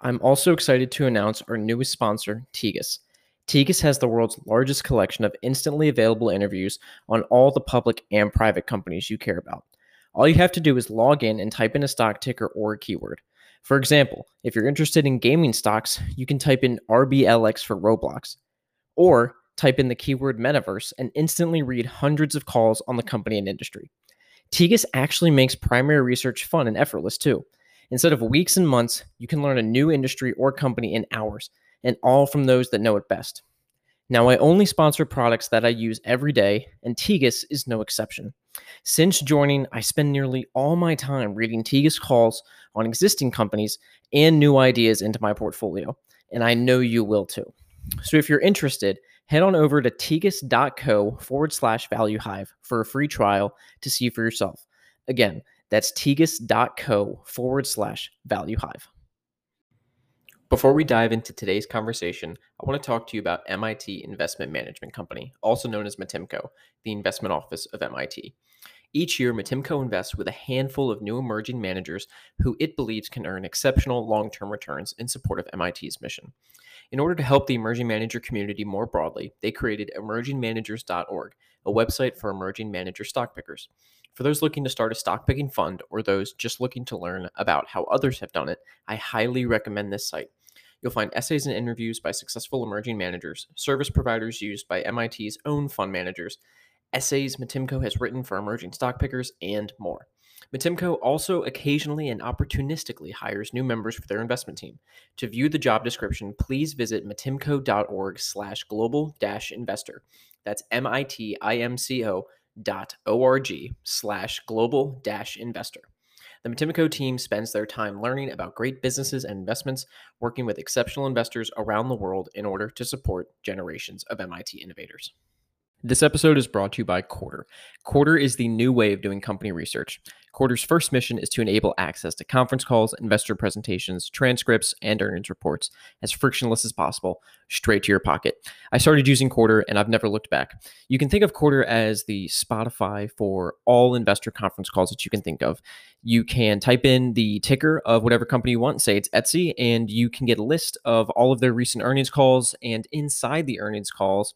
I'm also excited to announce our newest sponsor, Tegus. Tegus has the world's largest collection of instantly available interviews on all the public and private companies you care about. All you have to do is log in and type in a stock ticker or a keyword. For example, if you're interested in gaming stocks, you can type in RBLX for Roblox, or type in the keyword metaverse and instantly read hundreds of calls on the company and industry. Tegus actually makes primary research fun and effortless too. Instead of weeks and months, you can learn a new industry or company in hours, and all from those that know it best. Now, I only sponsor products that I use every day, and Tegus is no exception. Since joining, I spend nearly all my time reading Tegus calls on existing companies and new ideas into my portfolio, and I know you will too. So if you're interested, head on over to tegus.co forward slash value hive for a free trial to see for yourself. Again, that's tegus.co forward slash value hive. Before we dive into today's conversation, I want to talk to you about MIT Investment Management Company, also known as MITIMCo, the investment office of MIT. Each year, MITIMCo invests with a handful of new emerging managers who it believes can earn exceptional long term returns in support of MIT's mission. In order to help the emerging manager community more broadly, they created emergingmanagers.org, a website for emerging manager stock pickers. For those looking to start a stock picking fund or those just looking to learn about how others have done it, I highly recommend this site. You'll find essays and interviews by successful emerging managers, service providers used by MIT's own fund managers, essays MITIMCo has written for emerging stock pickers, and more. MITIMCo also occasionally and opportunistically hires new members for their investment team. To view the job description, please visit mitimco.org slash global dash investor. That's M-I-T-I-M-C-O dot O-R-G slash global dash investor. The MITIMCo team spends their time learning about great businesses and investments, working with exceptional investors around the world in order to support generations of MIT innovators. This episode is brought to you by Quartr. Quartr is the new way of doing company research. Quartr's first mission is to enable access to conference calls, investor presentations, transcripts, and earnings reports as frictionless as possible, straight to your pocket. I started using Quartr and I've never looked back. You can think of Quartr as the Spotify for all investor conference calls that you can think of. You can type in the ticker of whatever company you want, say it's Etsy, and you can get a list of all of their recent earnings calls. And inside the earnings calls,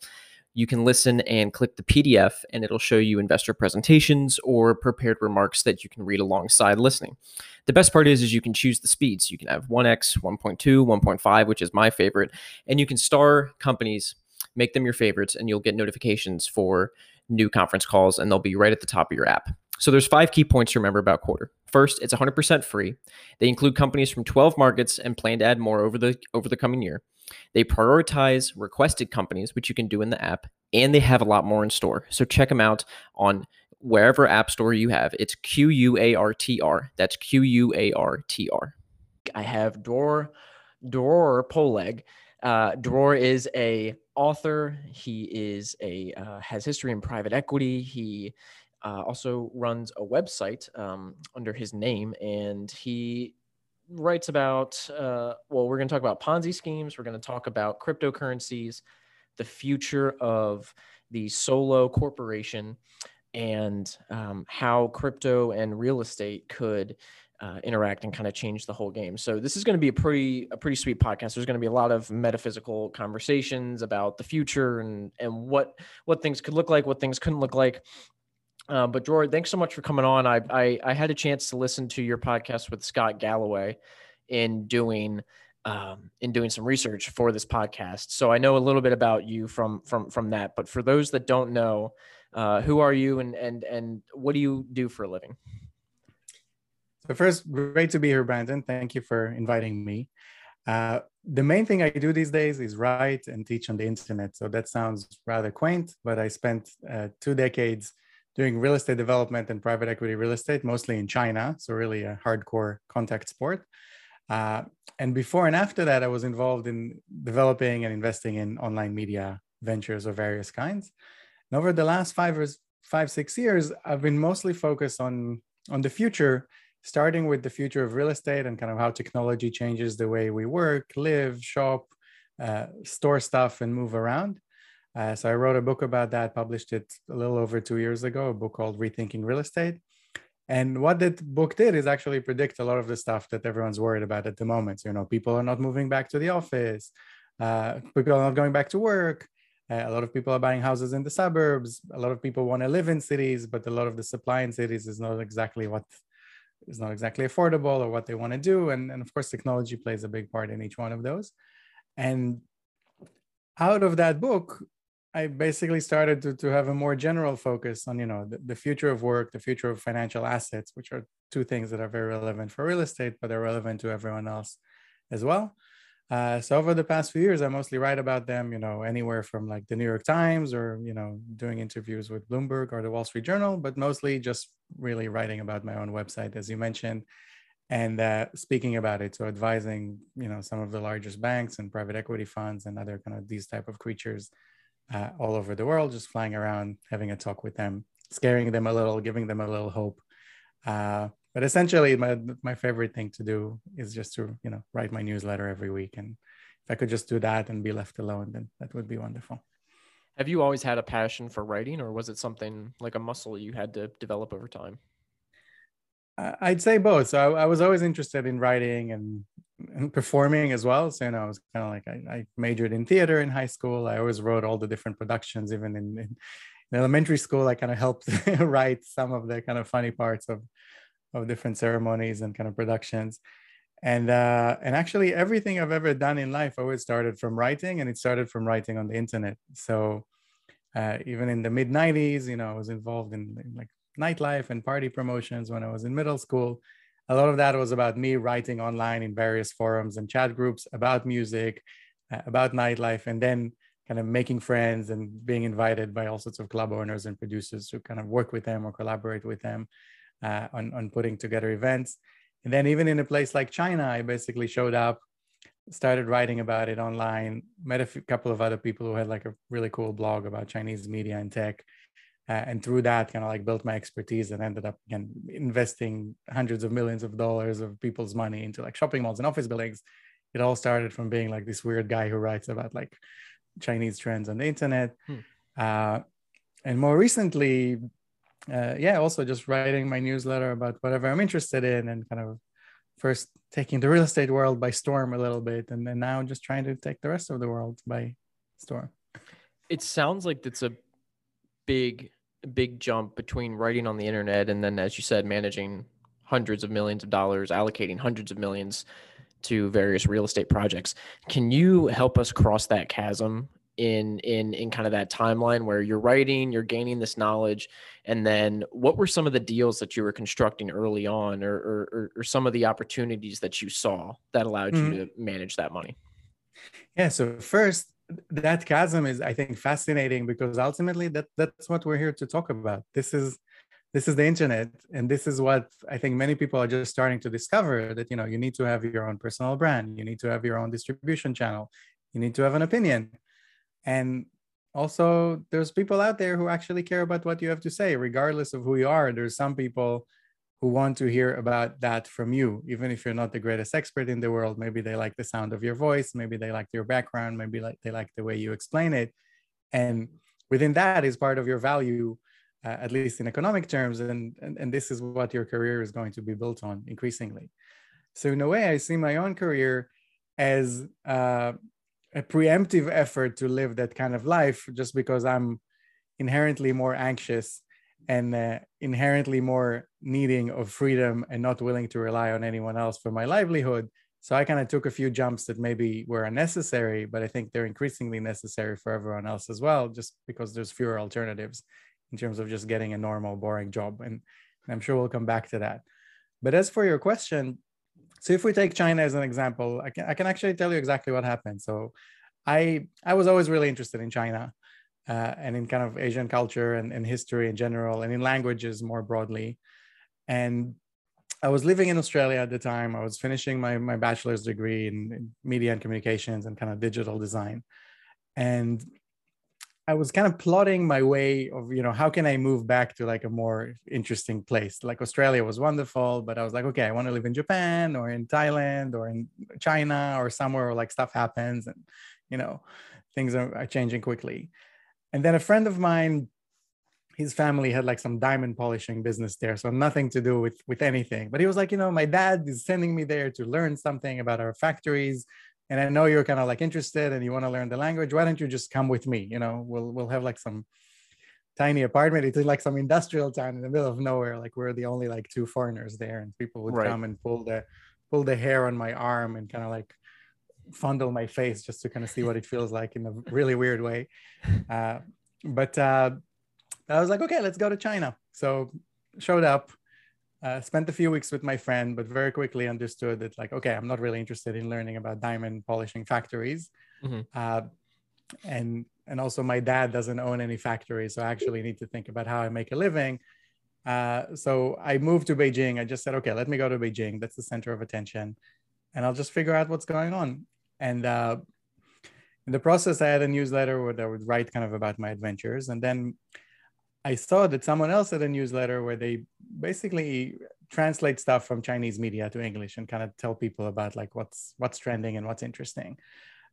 you can listen and click the PDF, and it'll show you investor presentations or prepared remarks that you can read alongside listening. The best part is, is you can choose the speeds. You can have 1x, 1.2, 1.5, which is my favorite, and you can star companies, make them your favorites, and you'll get notifications for new conference calls, and they'll be right at the top of your app. So there's five key points to remember about Quartr. First, it's 100% free. They include companies from 12 markets and plan to add more over the over the coming year. They prioritize requested companies, which you can do in the app, and they have a lot more in store. So check them out on wherever app store you have. It's Q U A R T R. That's Q U A R T R. I have Dror Dror Poleg. Uh, Dror is a author. He is a uh, has history in private equity. He uh, also runs a website um, under his name, and he writes about, uh, well, we're going to talk about Ponzi schemes. We're going to talk about cryptocurrencies, the future of the solo corporation, and um, how crypto and real estate could uh, interact and kind of change the whole game. So this is going to be a pretty a pretty sweet podcast. There's going to be a lot of metaphysical conversations about the future and and what what things could look like, what things couldn't look like. Uh, but Dror, thanks so much for coming on. I, I, I had a chance to listen to your podcast with Scott Galloway in doing um, in doing some research for this podcast. So I know a little bit about you from from from that. But for those that don't know, uh, who are you and and and what do you do for a living? So first, great to be here, Brandon. Thank you for inviting me. Uh, the main thing I do these days is write and teach on the internet. So that sounds rather quaint, but I spent uh, two decades doing real estate development and private equity real estate, mostly in China. So, really a hardcore contact sport. Uh, and before and after that, I was involved in developing and investing in online media ventures of various kinds. And over the last five or five, six years, I've been mostly focused on, on the future, starting with the future of real estate and kind of how technology changes the way we work, live, shop, uh, store stuff, and move around. Uh, so I wrote a book about that, published it a little over two years ago, a book called Rethinking Real Estate. And what that book did is actually predict a lot of the stuff that everyone's worried about at the moment. You know, people are not moving back to the office, uh, people are not going back to work. Uh, a lot of people are buying houses in the suburbs. A lot of people want to live in cities, but a lot of the supply in cities is not exactly what is not exactly affordable or what they want to do. And, and of course, technology plays a big part in each one of those. And out of that book, I basically started to, to have a more general focus on, you know, the, the future of work, the future of financial assets, which are two things that are very relevant for real estate, but they're relevant to everyone else as well. Uh, so over the past few years, I mostly write about them, you know, anywhere from like the New York Times or, you know, doing interviews with Bloomberg or the Wall Street Journal, but mostly just really writing about my own website, as you mentioned, and uh, speaking about it. So advising, you know, some of the largest banks and private equity funds and other kind of these type of creatures uh, all over the world, just flying around, having a talk with them, scaring them a little, giving them a little hope. Uh, but essentially, my my favorite thing to do is just to you know write my newsletter every week, and if I could just do that and be left alone, then that would be wonderful. Have you always had a passion for writing, or was it something like a muscle you had to develop over time? I'd say both. So I, I was always interested in writing and, and performing as well. So you know, I was kind of like I, I, majored in theater in high school. I always wrote all the different productions, even in, in, in elementary school. I kind of helped write some of the kind of funny parts of of different ceremonies and kind of productions. And uh, and actually, everything I've ever done in life always started from writing, and it started from writing on the internet. So uh, even in the mid '90s, you know, I was involved in, in like nightlife and party promotions when I was in middle school. A lot of that was about me writing online in various forums and chat groups about music, uh, about nightlife, and then kind of making friends and being invited by all sorts of club owners and producers to kind of work with them or collaborate with them uh, on, on putting together events. And then even in a place like China, I basically showed up, started writing about it online, met a couple of other people who had like a really cool blog about Chinese media and tech, uh, and through that kind of like built my expertise and ended up again investing hundreds of millions of dollars of people's money into like shopping malls and office buildings. It all started from being like this weird guy who writes about like chinese trends on the internet. Hmm. uh, and more recently uh, yeah also just writing my newsletter about whatever i'm interested in and kind of first taking the real estate world by storm a little bit and then now just trying to take the rest of the world by storm. It sounds like it's a big big jump between writing on the internet and then, as you said, managing hundreds of millions of dollars, allocating hundreds of millions to various real estate projects. Can you help us cross that chasm in in in kind of that timeline where you're writing, you're gaining this knowledge, and then what were some of the deals that you were constructing early on, or or, or some of the opportunities that you saw that allowed mm-hmm. you to manage that money? Yeah. So first, that chasm is i think fascinating because ultimately that that's what we're here to talk about. This is this is the internet and this is what i think many people are just starting to discover that you know you need to have your own personal brand you need to have your own distribution channel you need to have an opinion. And also there's people out there who actually care about what you have to say regardless of who you are. There's some people who want to hear about that from you, even if you're not the greatest expert in the world. Maybe they like the sound of your voice, maybe they like your background, maybe like they like the way you explain it. And within that is part of your value, uh, at least in economic terms. And, and, and this is what your career is going to be built on increasingly. So, in a way, I see my own career as uh, a preemptive effort to live that kind of life just because I'm inherently more anxious and uh, inherently more needing of freedom and not willing to rely on anyone else for my livelihood. So I kind of took a few jumps that maybe were unnecessary, but I think they're increasingly necessary for everyone else as well, just because there's fewer alternatives in terms of just getting a normal, boring job. And, I'm sure we'll come back to that. But as for your question, so if we take China as an example, I can, I can actually tell you exactly what happened. So I I was always really interested in China uh, and in kind of Asian culture and, and history in general, and in languages more broadly. And I was living in Australia at the time. I was finishing my, my bachelor's degree in, media and communications and kind of digital design. And I was kind of plotting my way of, you know, how can I move back to like a more interesting place? Like Australia was wonderful, but I was like, okay, I want to live in Japan or in Thailand or in China or somewhere where like stuff happens and, you know, things are, are changing quickly. And then a friend of mine, his family had like some diamond polishing business there so nothing to do with with anything. But he was like you know my dad is sending me there to learn something about our factories and i know you're kind of like interested and you want to learn the language. Why don't you just come with me? You know we'll we'll have like some tiny apartment. It's like some industrial town in the middle of nowhere like we're the only like two foreigners there and people would right. come and pull the pull the hair on my arm and kind of like fondle my face just to kind of see what it feels like in a really weird way uh, but uh, I was like, okay, let's go to China. So showed up, uh, spent a few weeks with my friend, but very quickly understood that like, okay, I'm not really interested in learning about diamond polishing factories. Mm-hmm. Uh, and and also my dad doesn't own any factories, so I actually need to think about how I make a living. Uh, so I moved to Beijing. I just said, okay, let me go to Beijing. That's the center of attention, and I'll just figure out what's going on. And uh, in the process, I had a newsletter where I would write kind of about my adventures, and then I saw that someone else had a newsletter where they basically translate stuff from Chinese media to English and kind of tell people about like what's what's trending and what's interesting.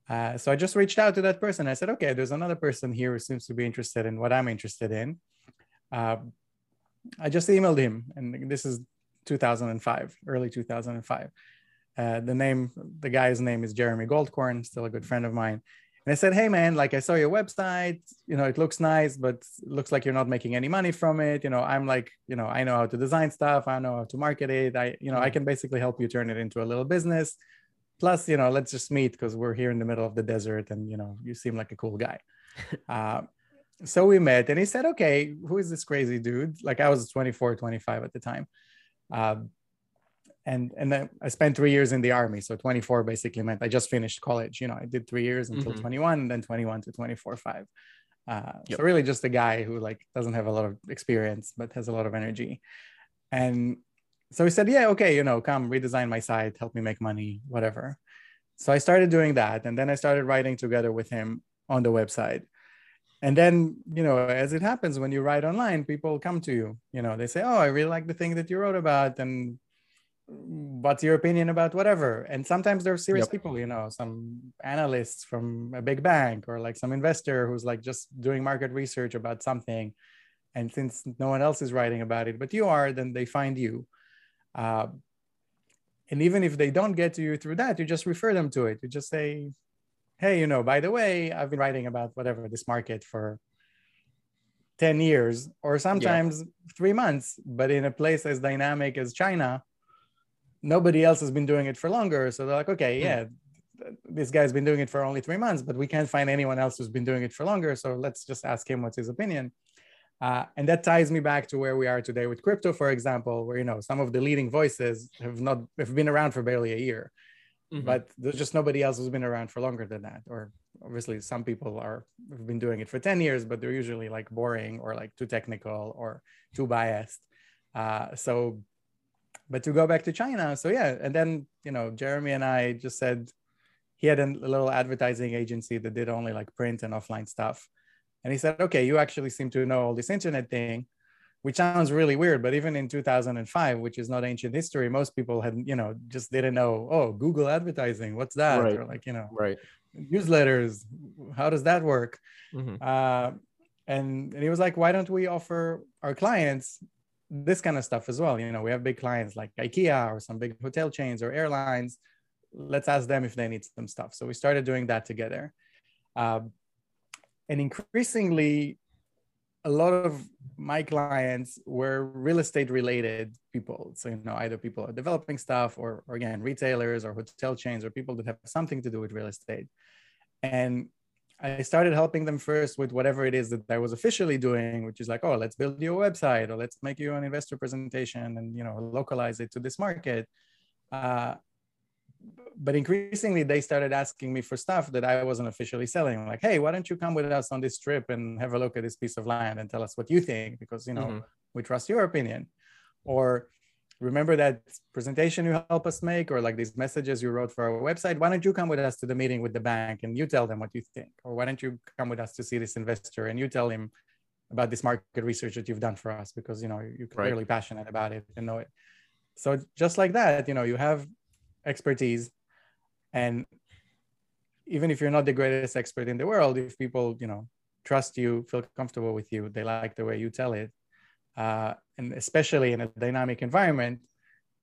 Uh, so I just reached out to that person. I said, okay, there's another person here who seems to be interested in what I'm interested in. Uh, I just emailed him, and this is 2005, early 2005. Uh, the name, the guy's name is Jeremy Goldkorn, still a good friend of mine. And I said, hey man, like I saw your website, you know, it looks nice, but looks like you're not making any money from it. You know, I'm like, you know, I know how to design stuff, I know how to market it. I, you know, I mm. can basically help you turn it into a little business. Plus, you know, let's just meet because we're here in the middle of the desert and you know, you seem like a cool guy. uh, so we met and he said, okay, who is this crazy dude? Like I was 24, 25 at the time. Uh, and and then I spent three years in the army. So 24 basically meant I just finished college. You know, I did three years until mm-hmm. 21, and then 21 to 24 five. Uh, yep. So really, just a guy who like doesn't have a lot of experience but has a lot of energy. And so he said, "Yeah, okay, you know, come redesign my site, help me make money, whatever." So I started doing that, and then I started writing together with him on the website. And then, you know, as it happens when you write online, people come to you. You know, they say, "Oh, I really like the thing that you wrote about," and what's your opinion about whatever and sometimes there are serious yep. people you know some analysts from a big bank or like some investor who's like just doing market research about something and since no one else is writing about it but you are then they find you uh, and even if they don't get to you through that you just refer them to it you just say hey you know by the way i've been writing about whatever this market for 10 years or sometimes yeah. three months but in a place as dynamic as china nobody else has been doing it for longer. So they're like, okay, hmm. yeah, this guy's been doing it for only three months, but we can't find anyone else who's been doing it for longer. So let's just ask him what's his opinion. Uh, and that ties me back to where we are today with crypto, for example, where you know some of the leading voices have not have been around for barely a year, mm-hmm. but there's just nobody else who's been around for longer than that. Or obviously, some people are have been doing it for ten years, but they're usually like boring or like too technical or too biased. Uh, so but to go back to China, so yeah, and then you know Jeremy and I just said he had a little advertising agency that did only like print and offline stuff, and he said, okay, you actually seem to know all this internet thing, which sounds really weird, but even in 2005, which is not ancient history, most people had you know just didn't know, oh, Google advertising, what's that, right. or like you know, right, newsletters, how does that work? Mm-hmm. Uh, and, and he was like, why don't we offer our clients this kind of stuff as well. You know, we have big clients like IKEA or some big hotel chains or airlines. Let's ask them if they need some stuff. So we started doing that together. Uh, and increasingly, a lot of my clients were real estate related people. So, you know, either people are developing stuff or, or again, retailers or hotel chains or people that have something to do with real estate. And I started helping them first with whatever it is that I was officially doing, which is like, oh, let's build you a website or let's make you an investor presentation and you know localize it to this market. Uh, but increasingly, they started asking me for stuff that I wasn't officially selling. Like, hey, why don't you come with us on this trip and have a look at this piece of land and tell us what you think? Because you know mm-hmm. we trust your opinion. Or remember that presentation you help us make or like these messages you wrote for our website why don't you come with us to the meeting with the bank and you tell them what you think or why don't you come with us to see this investor and you tell him about this market research that you've done for us because you know you're clearly right. passionate about it and know it so just like that you know you have expertise and even if you're not the greatest expert in the world if people you know trust you, feel comfortable with you. They like the way you tell it, uh, and especially in a dynamic environment,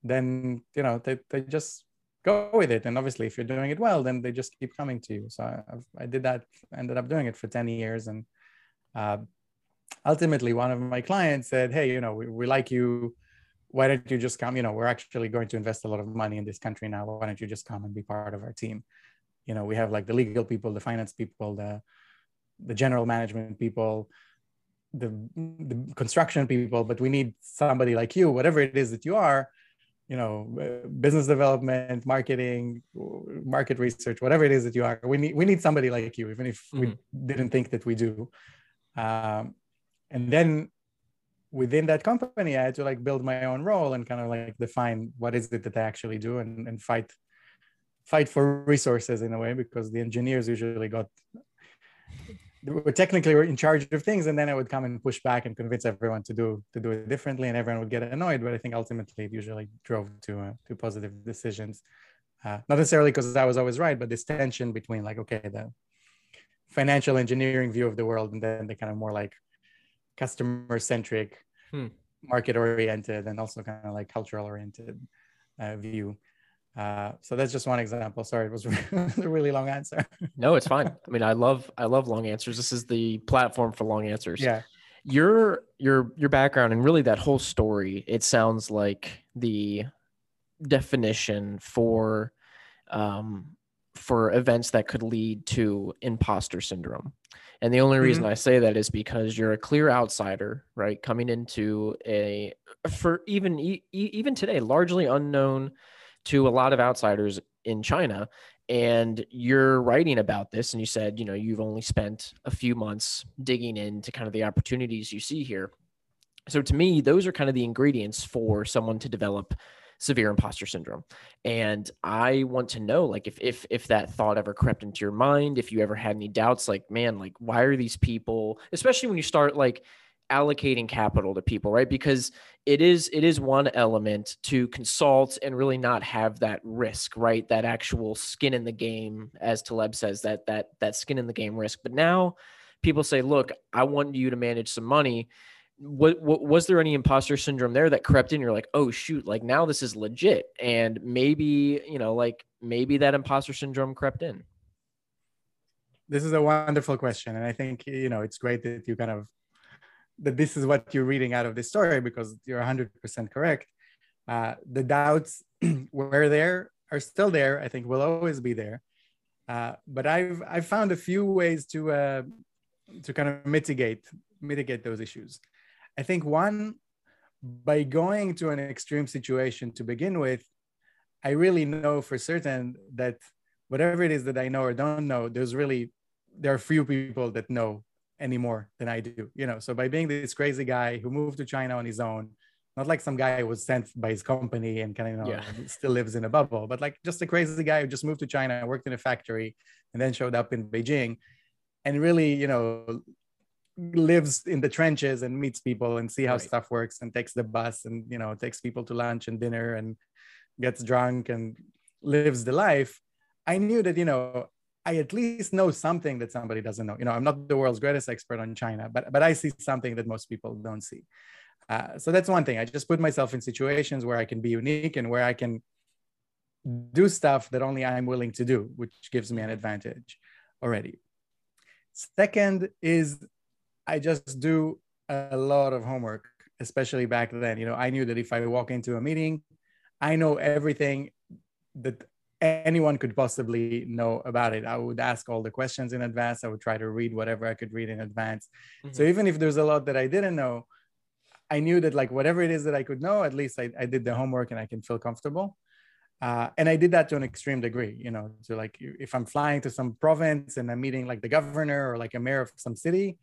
then you know they, they just go with it. And obviously, if you're doing it well, then they just keep coming to you. So I, I did that, ended up doing it for 10 years. And uh, ultimately, one of my clients said, Hey, you know, we, we like you. Why don't you just come? You know, we're actually going to invest a lot of money in this country now. Why don't you just come and be part of our team? You know, we have like the legal people, the finance people, the the general management people, the, the construction people, but we need somebody like you, whatever it is that you are, you know uh, business development marketing market research whatever it is that you are we need we need somebody like you even if mm-hmm. we didn't think that we do um, and then within that company i had to like build my own role and kind of like define what is it that i actually do and, and fight fight for resources in a way because the engineers usually got technically were in charge of things and then i would come and push back and convince everyone to do to do it differently and everyone would get annoyed but i think ultimately it usually drove to uh, to positive decisions uh, not necessarily because i was always right but this tension between like okay the financial engineering view of the world and then the kind of more like customer centric hmm. market oriented and also kind of like cultural oriented uh, view uh, so that's just one example. Sorry, it was a really long answer. no, it's fine. I mean, I love I love long answers. This is the platform for long answers. Yeah. Your your your background and really that whole story. It sounds like the definition for um, for events that could lead to imposter syndrome. And the only reason mm-hmm. I say that is because you're a clear outsider, right? Coming into a for even even today largely unknown to a lot of outsiders in China. And you're writing about this, and you said, you know, you've only spent a few months digging into kind of the opportunities you see here. So to me, those are kind of the ingredients for someone to develop severe imposter syndrome. And I want to know, like, if if if that thought ever crept into your mind, if you ever had any doubts, like, man, like, why are these people, especially when you start like allocating capital to people right? Because it is it is one element to consult and really not have that risk right? That actual skin in the game as taleb says that that that skin in the game risk. But now people say look i want you to manage some money. What, what was there any imposter syndrome there that crept in? You're like oh shoot like now this is legit. And maybe you know like maybe that imposter syndrome crept in. This is a wonderful question. And i think you know it's great that you kind of that this is what you're reading out of this story because you're 100% correct. Uh, the doubts were there, are still there. I think will always be there. Uh, but I've I've found a few ways to uh, to kind of mitigate mitigate those issues. I think one by going to an extreme situation to begin with, I really know for certain that whatever it is that I know or don't know, there's really there are few people that know anymore than I do, you know. So by being this crazy guy who moved to China on his own, not like some guy who was sent by his company and kind of you know yeah. still lives in a bubble, but like just a crazy guy who just moved to China and worked in a factory and then showed up in Beijing and really, you know, lives in the trenches and meets people and see how right. stuff works and takes the bus and you know takes people to lunch and dinner and gets drunk and lives the life. I knew that you know I at least know something that somebody doesn't know. You know, I'm not the world's greatest expert on China, but but I see something that most people don't see. Uh, so that's one thing. I just put myself in situations where I can be unique and where I can do stuff that only I'm willing to do, which gives me an advantage already. Second is I just do a lot of homework, especially back then. You know, I knew that if I walk into a meeting, I know everything that anyone could possibly know about it. I would ask all the questions in advance. I would try to read whatever I could read in advance. Mm-hmm. So even if there's a lot that I didn't know, I knew that like whatever it is that I could know, at least I, I did the homework and I can feel comfortable. Uh, and I did that to an extreme degree, you know, so like if I'm flying to some province and I'm meeting like the governor or like a mayor of some city,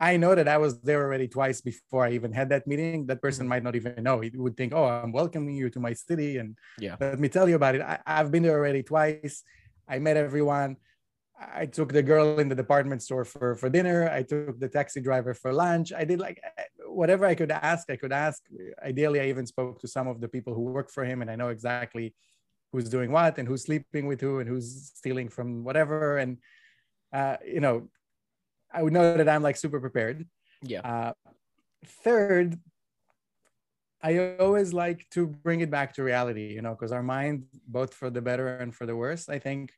I know that I was there already twice before I even had that meeting. That person mm-hmm. might not even know. He would think, "Oh, I'm welcoming you to my city," and yeah, let me tell you about it. I, have been there already twice. I met everyone. I took the girl in the department store for for dinner. I took the taxi driver for lunch. I did like eh, whatever I could ask. I could ask. Ideally, I even spoke to some of the people who work for him, and I know exactly who's doing what and who's sleeping with who and who's stealing from whatever. And uh, you know, I would know that I'm like super prepared. Yeah. Uh, third, I always like to bring it back to reality, you know, because our mind, both for the better and for the worse, I think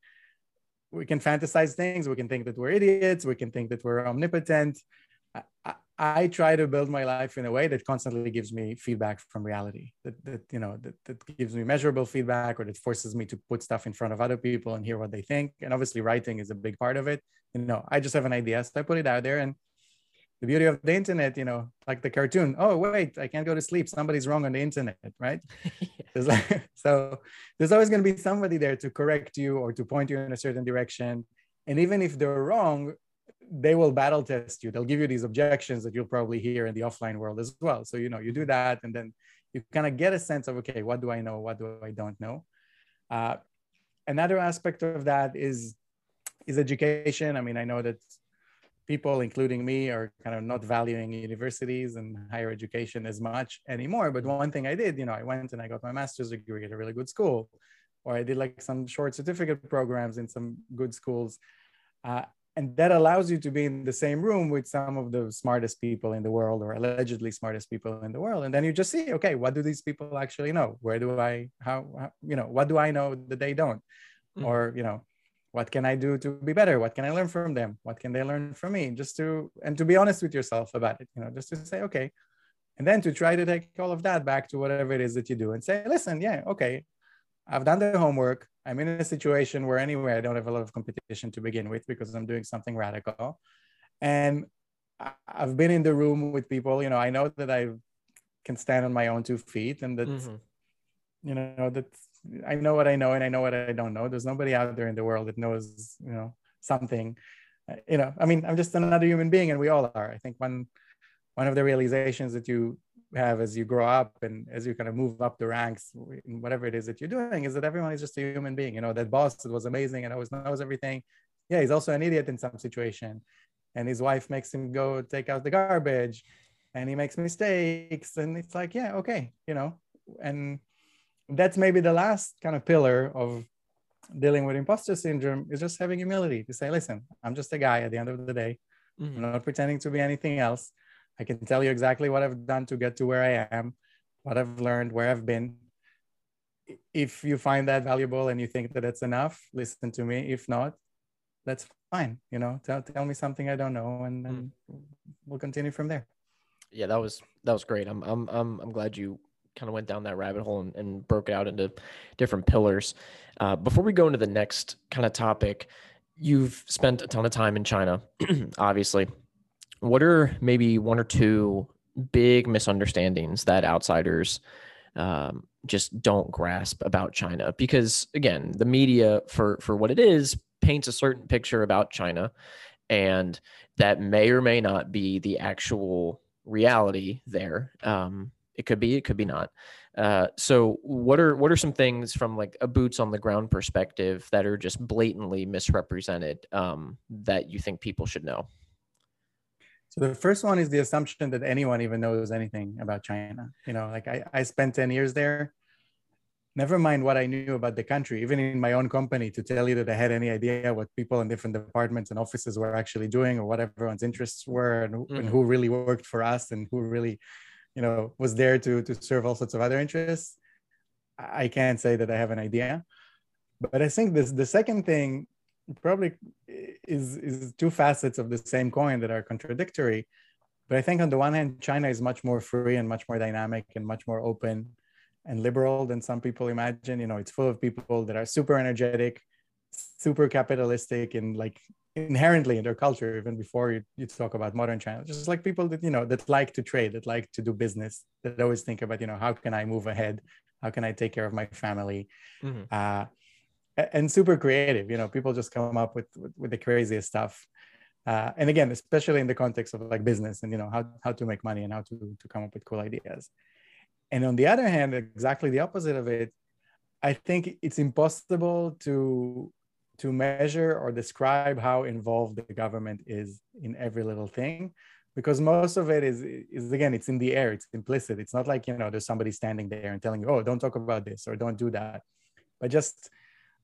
we can fantasize things. We can think that we're idiots. We can think that we're omnipotent. I, I, try to build my life in a way that constantly gives me feedback from reality. That, that you know that, that gives me measurable feedback, or that forces me to put stuff in front of other people and hear what they think. And obviously, writing is a big part of it. You know, I just have an idea, so I put it out there, and the beauty of the internet, you know, like the cartoon. Oh wait, I can't go to sleep. Somebody's wrong on the internet, right? there's like, so there's always going to be somebody there to correct you or to point you in a certain direction. And even if they're wrong, they will battle test you. They'll give you these objections that you'll probably hear in the offline world as well. So you know, you do that, and then you kind of get a sense of okay, what do I know? What do I don't know? Uh, another aspect of that is is education. I mean, I know that people, including me, are kind of not valuing universities and higher education as much anymore. But one thing I did, you know, I went and I got my master's degree at a really good school, or I did like some short certificate programs in some good schools. Uh, and that allows you to be in the same room with some of the smartest people in the world or allegedly smartest people in the world. And then you just see okay what do these people actually know? Where do i how, how you know what do i know that they don't? Mm. or you know what can i do to be better? What can i learn from them? What can they learn from me? Just to and to be honest with yourself about it you know just to say okay. And then to try to take all of that back to whatever it is that you do and say listen yeah okay i've done the homework i'm in a situation where anyway i don't have a lot of competition to begin with because i'm doing something radical and i've been in the room with people you know i know that i can stand on my own two feet and that mm-hmm. you know that I know what I know and I know what I don't know. There's nobody out there in the world that knows, you know, something. Uh, you know, I mean, I'm just another human being, and we all are. I think one one of the realizations that you have as you grow up and as you kind of move up the ranks in whatever it is that you're doing is that everyone is just a human being. You know, that boss that was amazing and always knows everything. Yeah, he's also an idiot in some situation, and his wife makes him go take out the garbage, and he makes mistakes, and it's like, yeah, okay, you know, and that's maybe the last kind of pillar of dealing with imposter syndrome is just having humility to say, listen, I'm just a guy at the end of the day. Mm-hmm. I'm not pretending to be anything else. I can tell you exactly what I've done to get to where I am, what I've learned, where I've been. If you find that valuable and you think that it's enough, listen to me. If not, that's fine. You know, tell, tell me something I don't know and, then mm. we'll continue from there. Yeah, that was that was great. I'm I'm I'm, I'm glad you kind of went down that rabbit hole and, and broke it out into different pillars. Uh, before we go into the next kind of topic, you've spent a ton of time in China, obviously. What are maybe one or two big misunderstandings that outsiders um, just don't grasp about China? Because again, the media, for for what it is, paints a certain picture about China, and that may or may not be the actual reality there. Um, it could be, it could be not. Uh, so what are what are some things from like a boots on the ground perspective that are just blatantly misrepresented um, that you think people should know? So the first one is the assumption that anyone even knows anything about China. You know, like I, I spent 10 years there. Never mind what I knew about the country, even in my own company, to tell you that I had any idea what people in different departments and offices were actually doing or what everyone's interests were and, mm-hmm. and who really worked for us and who really you know was there to to serve all sorts of other interests i can't say that i have an idea but i think this the second thing probably is is two facets of the same coin that are contradictory. But i think on the one hand china is much more free and much more dynamic and much more open and liberal than some people imagine. You know it's full of people that are super energetic super capitalistic and like inherently in their culture even before you, you talk about modern china. Just like people that you know that like to trade that like to do business that always think about you know how can i move ahead? How can i take care of my family? Mm-hmm. uh, and super creative you know people just come up with with, with the craziest stuff. Uh, and again especially in the context of like business and you know how, how to make money and how to, to come up with cool ideas. And on the other hand exactly the opposite of it i think it's impossible to to measure or describe how involved the government is in every little thing because most of it is is again it's in the air it's implicit. It's not like you know there's somebody standing there and telling you oh don't talk about this or don't do that. But just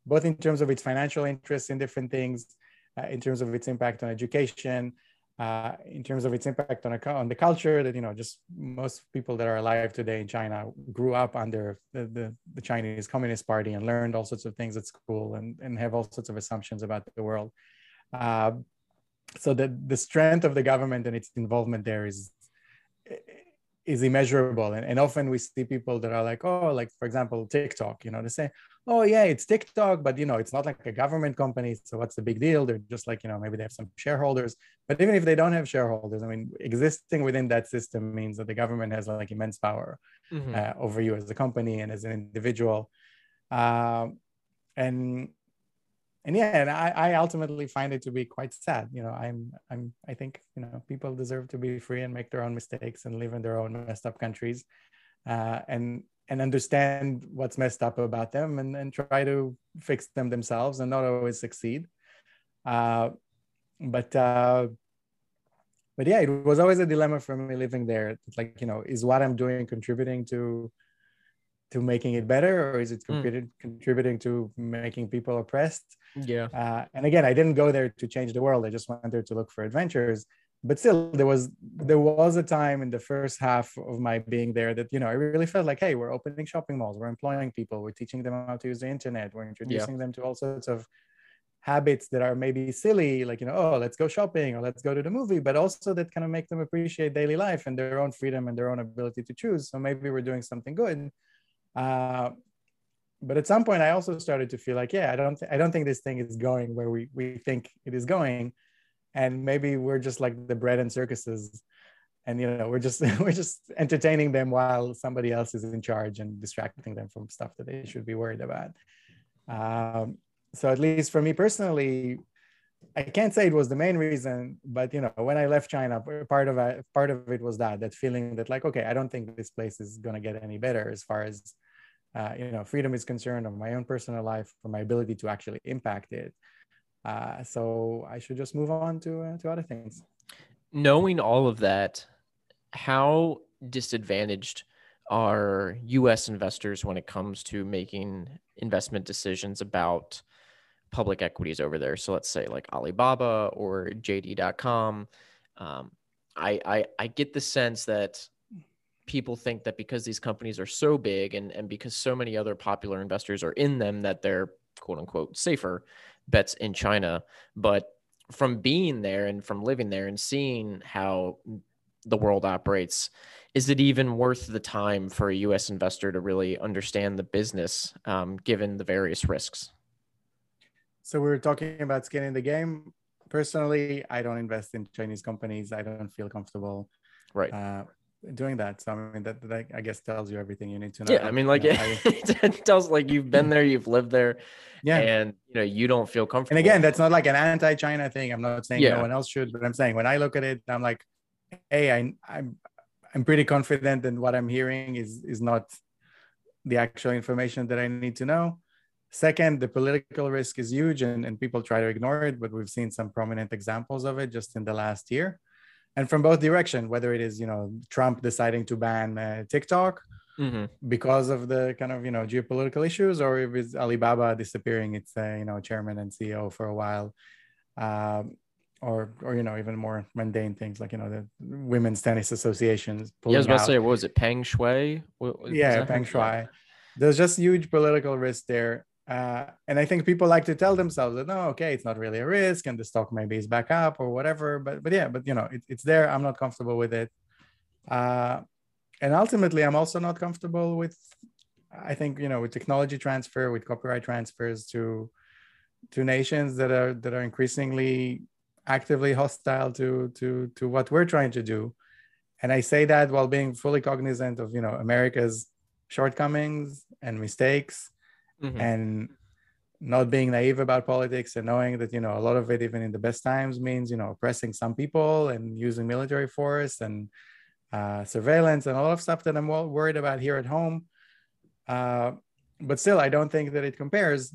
both in terms of its financial interests in different things uh, in terms of its impact on education uh, in terms of its impact on, a, on the culture that you know just most people that are alive today in china grew up under the, the, the, chinese communist party and learned all sorts of things at school and, and have all sorts of assumptions about the world. Uh, so the, the strength of the government and its involvement there is is immeasurable. And, and often we see people that are like oh like for example tiktok you know they say oh yeah it's tiktok but you know it's not like a government company so what's the big deal? They're just like you know maybe they have some shareholders. But even if they don't have shareholders i mean existing within that system means that the government has like immense power mm-hmm. uh, over you as a company and as an individual. Um, and and yeah, and I, I ultimately find it to be quite sad. You know, I'm I'm I think you know people deserve to be free and make their own mistakes and live in their own messed up countries, uh, and and understand what's messed up about them and, and try to fix them themselves and not always succeed. Uh, but uh, but yeah, it was always a dilemma for me living there. Like you know, is what I'm doing contributing to to making it better or is it mm. contributing to making people oppressed yeah. Uh, and again i didn't go there to change the world. I just went there to look for adventures. But still there was there was a time in the first half of my being there that you know i really felt like hey we're opening shopping malls we're employing people we're teaching them how to use the internet we're introducing yeah. them to all sorts of habits that are maybe silly like you know oh let's go shopping or let's go to the movie but also that kind of make them appreciate daily life and their own freedom and their own ability to choose. So maybe we're doing something good. Uh, but at some point, I also started to feel like, yeah, I don't, th- I don't think this thing is going where we we think it is going, and maybe we're just like the bread and circuses, and you know, we're just we're just entertaining them while somebody else is in charge and distracting them from stuff that they should be worried about. Um, so at least for me personally, I can't say it was the main reason, but you know, when I left China, part of it, part of it was that that feeling that like, okay, I don't think this place is gonna get any better as far as uh, you know freedom is concerned of my own personal life for my ability to actually impact it. Uh, so i should just move on to uh, to other things. Knowing all of that how disadvantaged are us investors when it comes to making investment decisions about public equities over there? So let's say like alibaba or jd.com um, I, I i get the sense that people think that because these companies are so big and, and because so many other popular investors are in them that they're quote unquote safer bets in China. But from being there and from living there and seeing how the world operates, is it even worth the time for a US investor to really understand the business um, given the various risks? So we're talking about skin in the game. Personally, I don't invest in Chinese companies. I don't feel comfortable. Right. Uh, doing that. So I mean, that, that I guess tells you everything you need to know. Yeah, I mean, like you know, it tells like you've been there, you've lived there, yeah, and you know you don't feel comfortable. And again, that's not like an anti-China thing. I'm not saying yeah. no one else should, but I'm saying when I look at it, I'm like, hey, I, I'm I'm pretty confident that what I'm hearing is is not the actual information that I need to know. Second, the political risk is huge, and, and people try to ignore it, but we've seen some prominent examples of it just in the last year and from both direction whether it is you know trump deciding to ban uh, tiktok mm-hmm. because of the kind of you know geopolitical issues or if it's alibaba disappearing its uh, you know chairman and ceo for a while um, or or you know even more mundane things like you know the women's tennis associations yeah, i was about out. to say what was it peng shuai what, yeah peng shuai there's just huge political risk there uh, and I think people like to tell themselves that no, okay, it's not really a risk, and the stock maybe is back up or whatever. But but yeah, but you know, it, it's there. I'm not comfortable with it, uh, and ultimately, I'm also not comfortable with. I think you know, with technology transfer, with copyright transfers to to nations that are that are increasingly actively hostile to to to what we're trying to do, and I say that while being fully cognizant of you know America's shortcomings and mistakes mm-hmm. and not being naive about politics and knowing that you know a lot of it even in the best times means you know oppressing some people and using military force and uh, surveillance and a lot of stuff that i'm well worried about here at home. Uh, but still i don't think that it compares.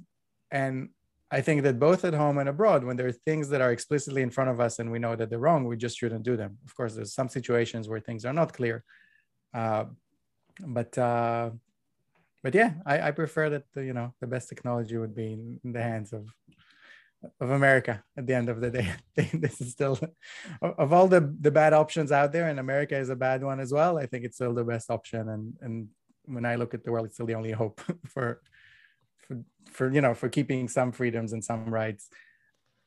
And i think that both at home and abroad when there are things that are explicitly in front of us and we know that they're wrong we just shouldn't do them. Of course there's some situations where things are not clear. Uh, but uh, but yeah, I, I prefer that the, you know the best technology would be in the hands of of America at the end of the day. this is still of all the the bad options out there, and America is a bad one as well. I think it's still the best option, and and when I look at the world, it's still the only hope for for for you know for keeping some freedoms and some rights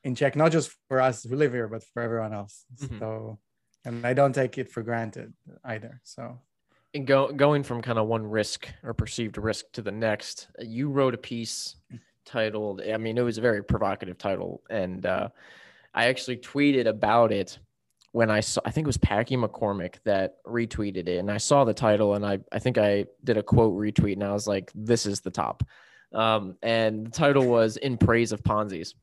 in check, not just for us who live here, but for everyone else. Mm-hmm. So, and I don't take it for granted either. So and go, going from kind of one risk or perceived risk to the next, you wrote a piece titled, I mean, it was a very provocative title. And uh, I actually tweeted about it when I saw, I think it was Packy McCormick that retweeted it. And I saw the title and I, I think I did a quote retweet and I was like, this is the top. Um, and the title was In Praise of Ponzi's.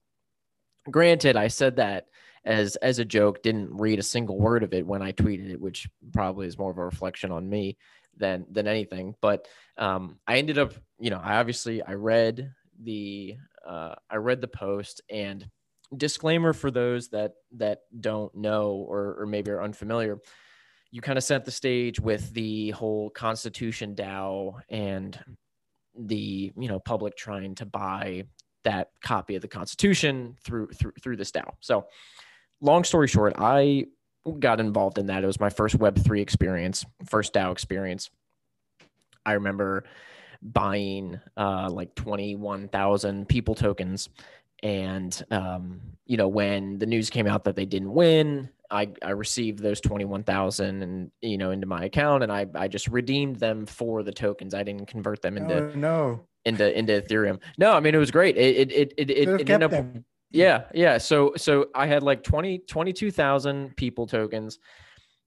Granted, I said that as as a joke didn't read a single word of it when i tweeted it which probably is more of a reflection on me than than anything. But um, i ended up you know i obviously i read the uh, i read the post and disclaimer for those that that don't know or, or maybe are unfamiliar you kind of set the stage with the whole constitution dao and the you know public trying to buy that copy of the constitution through through through this dao so long story short, I got involved in that. It was my first Web3 experience, first DAO experience. I remember buying uh, like 21,000 people tokens. And, um, you know, when the news came out that they didn't win, I, I received those 21,000 and, you know, into my account and I, I just redeemed them for the tokens. I didn't convert them into, oh, no, into, into Ethereum. No, I mean, it was great. It, it, it, it, it, ended up, them. Yeah, yeah. So so I had like 20 22,000 people tokens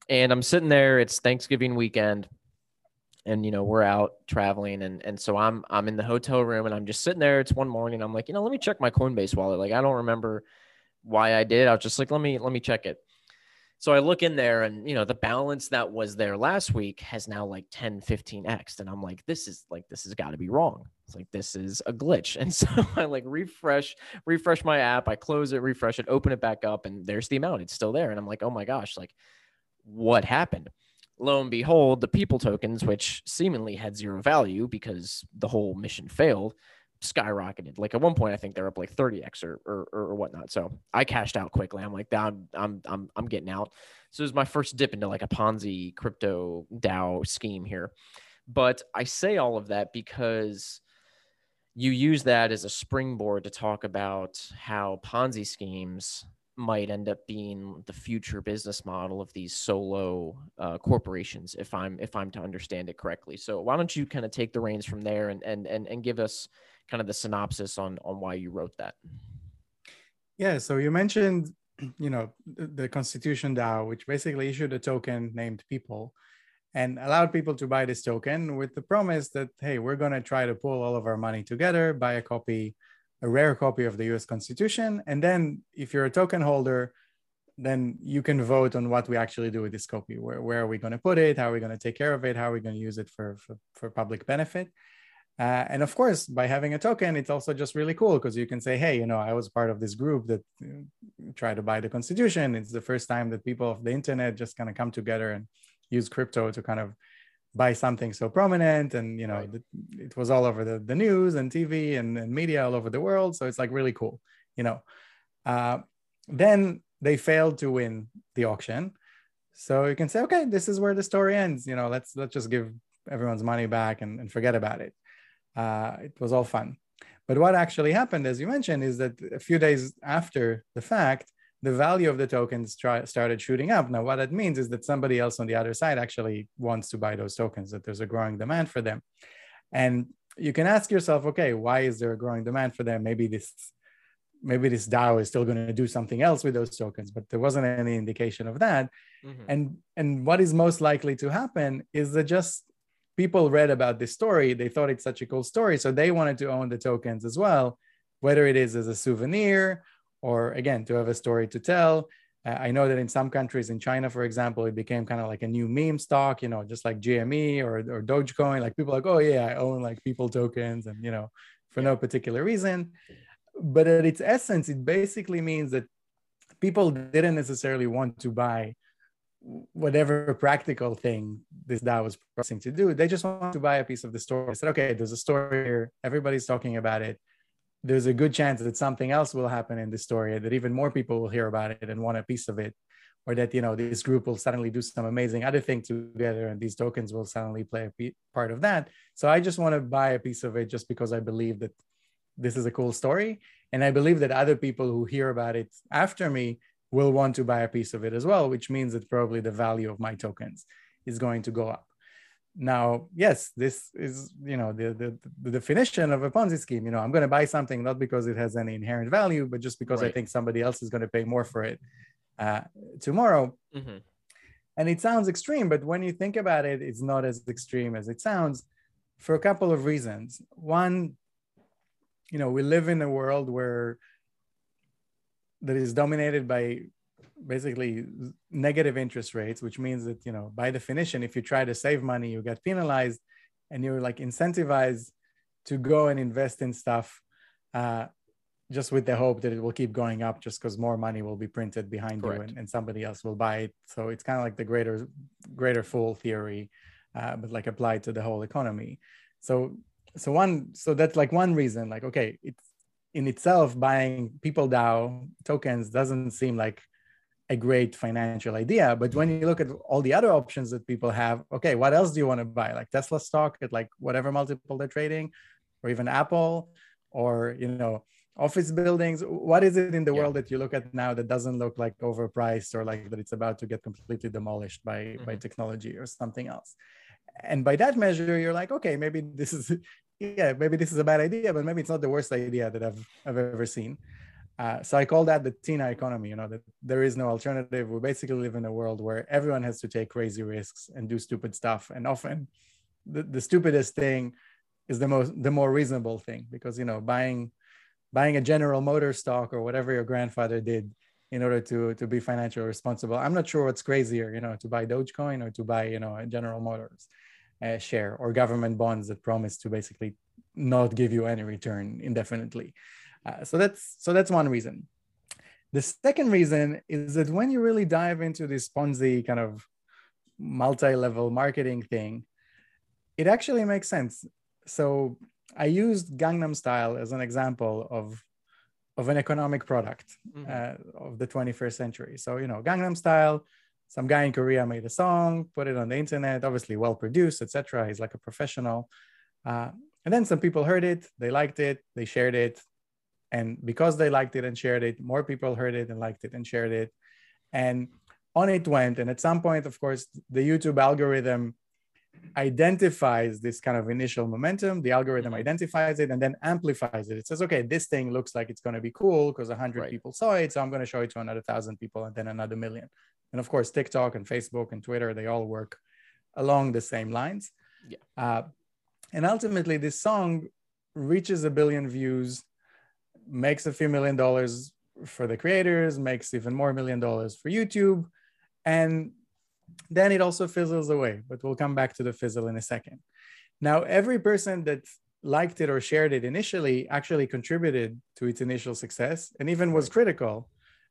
and I'm sitting there it's Thanksgiving weekend and you know we're out traveling and and so I'm I'm in the hotel room and I'm just sitting there it's one morning I'm like, you know, let me check my Coinbase wallet. Like I don't remember why I did. I was just like, let me let me check it. So I look in there and, you know, the balance that was there last week has now like 10, 15x. And I'm like, this is like, this has got to be wrong. It's like, this is a glitch. And so I like refresh, refresh my app. I close it, refresh it, open it back up, and there's the amount. It's still there. And I'm like, oh my gosh, like what happened? Lo and behold, the people tokens, which seemingly had zero value because the whole mission failed, skyrocketed. Like at one point, I think they're up like 30x or, or, or whatnot. So I cashed out quickly. I'm like, I'm, I'm, I'm, I'm getting out. So it was my first dip into like a Ponzi crypto DAO scheme here. But I say all of that because you use that as a springboard to talk about how Ponzi schemes might end up being the future business model of these solo uh, corporations if i'm if i'm to understand it correctly so why don't you kind of take the reins from there and and and, and give us kind of the synopsis on on why you wrote that. Yeah, so you mentioned, you know, the, the Constitution DAO, which basically issued a token named People, and allowed people to buy this token with the promise that hey, we're going to try to pull all of our money together, buy a copy, a rare copy of the U.S. Constitution, and then if you're a token holder, then you can vote on what we actually do with this copy. Where, where are we going to put it? How are we going to take care of it? How are we going to use it for, for, for public benefit? Uh, and of course, by having a token, it's also just really cool because you can say, hey, you know, I was part of this group that uh, tried to buy the constitution. It's the first time that people of the internet just kind of come together and use crypto to kind of buy something so prominent. And, you know, right. it was all over the, the news and TV and, and, media all over the world. So it's like really cool, you know. Uh, then they failed to win the auction. So you can say, okay, this is where the story ends. You know, let's let's just give everyone's money back and, and forget about it uh, it was all fun. But what actually happened, as you mentioned, is that a few days after the fact, the value of the tokens try, started shooting up. Now, what that means is that somebody else on the other side actually wants to buy those tokens, that there's a growing demand for them. And you can ask yourself, okay, why is there a growing demand for them? Maybe this maybe this DAO is still going to do something else with those tokens, but there wasn't any indication of that. Mm-hmm. And and what is most likely to happen is that just people read about this story, they thought it's such a cool story. So they wanted to own the tokens as well, whether it is as a souvenir or again, to have a story to tell. I know that in some countries, in China, for example, it became kind of like a new meme stock, you know, just like GME or, or Dogecoin. Like people like, oh, yeah, I own like people tokens and, you know, for no particular reason. But at its essence, it basically means that people didn't necessarily want to buy whatever practical thing this DAO was promising to do. They just want to buy a piece of the story. I said, okay, there's a story here. Everybody's talking about it. There's a good chance that something else will happen in the story that even more people will hear about it and want a piece of it or that you know this group will suddenly do some amazing other thing together and these tokens will suddenly play a part of that. So i just want to buy a piece of it just because i believe that this is a cool story. And i believe that other people who hear about it after me will want to buy a piece of it as well which means that probably the value of my tokens is going to go up now yes this is you know the, the, the definition of a ponzi scheme you know i'm going to buy something not because it has any inherent value but just because right. i think somebody else is going to pay more for it uh, tomorrow mm-hmm. and it sounds extreme but when you think about it it's not as extreme as it sounds for a couple of reasons one you know we live in a world where that is dominated by basically negative interest rates, which means that, you know, by definition, if you try to save money, you get penalized and you're like incentivized to go and invest in stuff uh, just with the hope that it will keep going up just because more money will be printed behind Correct. you and, and, somebody else will buy it. So it's kind of like the greater, greater fool theory, uh, but like applied to the whole economy. So, so one, so that's like one reason, like, okay, it's in itself buying people DAO tokens doesn't seem like a great financial idea. But when you look at all the other options that people have, okay, what else do you want to buy? Like Tesla stock at like whatever multiple they're trading, or even Apple, or you know, office buildings. What is it in the yeah. world that you look at now that doesn't look like overpriced or like that it's about to get completely demolished by mm-hmm. by technology or something else? And by that measure, you're like, okay, maybe this is yeah, maybe this is a bad idea, but maybe it's not the worst idea that I've I've ever seen. Uh, so I call that the TINA economy, you know, that there is no alternative. We basically live in a world where everyone has to take crazy risks and do stupid stuff. And often the, the stupidest thing is the most the more reasonable thing because you know buying buying a general motor stock or whatever your grandfather did in order to to be financially responsible. I'm not sure what's crazier, you know, to buy Dogecoin or to buy, you know, a General Motors uh, share or government bonds that promise to basically not give you any return indefinitely. Uh, so that's so that's one reason. The second reason is that when you really dive into this Ponzi kind of multi-level marketing thing, it actually makes sense. So I used Gangnam Style as an example of of an economic product mm-hmm. uh, of the 21st century. So you know, Gangnam Style. Some guy in Korea made a song, put it on the internet, obviously well produced, etc. He's like a professional. Uh, and then some people heard it, they liked it, they shared it, and because they liked it and shared it, more people heard it and liked it and shared it. And on it went. And at some point, of course, the YouTube algorithm identifies this kind of initial momentum. The algorithm mm-hmm. identifies it and then amplifies it. It says, okay, this thing looks like it's going to be cool because 100 right. people saw it. So I'm going to show it to another 1,000 people and then another million. And of course, TikTok and Facebook and Twitter, they all work along the same lines. Yeah. Uh, and ultimately, this song reaches a billion views makes a few million dollars for the creators, makes even more million dollars for YouTube. And then it also fizzles away, but we'll come back to the fizzle in a second. Now, every person that liked it or shared it initially actually contributed to its initial success and even was critical.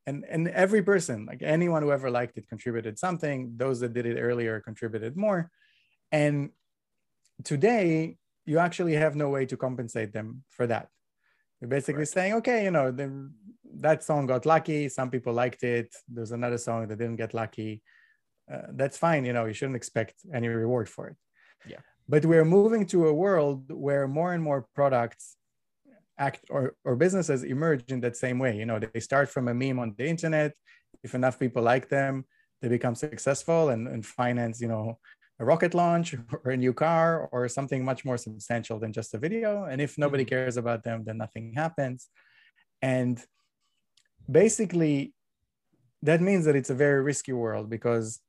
And, and every person, like anyone who ever liked it, contributed something. Those that did it earlier contributed more. And today, you actually have no way to compensate them for that. You're basically right. saying, okay, you know, the, that song got lucky. Some people liked it. There's another song that didn't get lucky. Uh, that's fine. You know, you shouldn't expect any reward for it. Yeah. But we're moving to a world where more and more products act or, or businesses emerge in that same way. You know, they start from a meme on the internet. If enough people like them, they become successful and, and finance, you know, a rocket launch or a new car or something much more substantial than just a video. And if nobody mm-hmm. cares about them, then nothing happens. And basically, that means that it's a very risky world because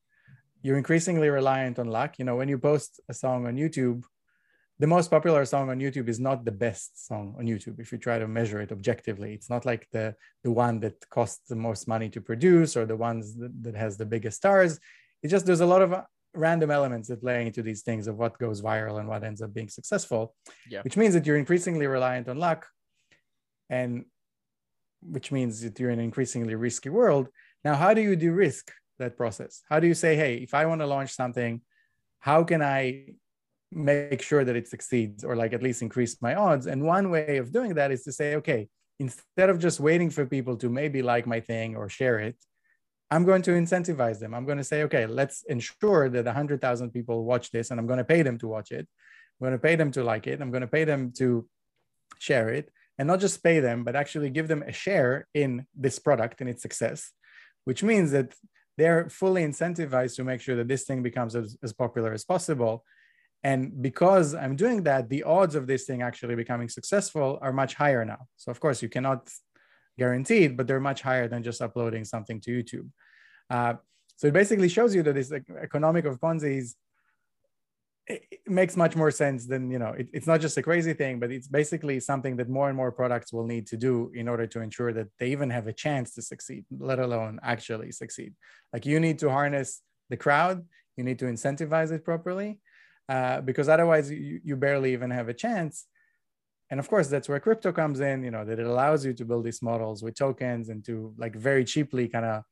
you're increasingly reliant on luck. You know, when you post a song on YouTube, the most popular song on YouTube is not the best song on YouTube if you try to measure it objectively. It's not like the, the one that costs the most money to produce or the ones that, that has the biggest stars. It's just there's a lot of random elements that play into these things of what goes viral and what ends up being successful yeah. which means that you're increasingly reliant on luck and which means that you're in an increasingly risky world now how do you de-risk that process how do you say hey if i want to launch something how can i make sure that it succeeds or like at least increase my odds. And one way of doing that is to say, okay, instead of just waiting for people to maybe like my thing or share it, I'm going to incentivize them. I'm going to say, okay, let's ensure that 100,000 people watch this and I'm going to pay them to watch it. I'm going to pay them to like it. I'm going to pay them to share it and not just pay them, but actually give them a share in this product and its success, which means that they're fully incentivized to make sure that this thing becomes as, as popular as possible. And because I'm doing that, the odds of this thing actually becoming successful are much higher now. So, of course, you cannot guarantee it, but they're much higher than just uploading something to YouTube. Uh, so it basically shows you that this economic of Ponzi's it, makes much more sense than you know it, it's not just a crazy thing but it's basically something that more and more products will need to do in order to ensure that they even have a chance to succeed let alone actually succeed like you need to harness the crowd you need to incentivize it properly uh, because otherwise you, you barely even have a chance and of course that's where crypto comes in you know that it allows you to build these models with tokens and to like very cheaply kind of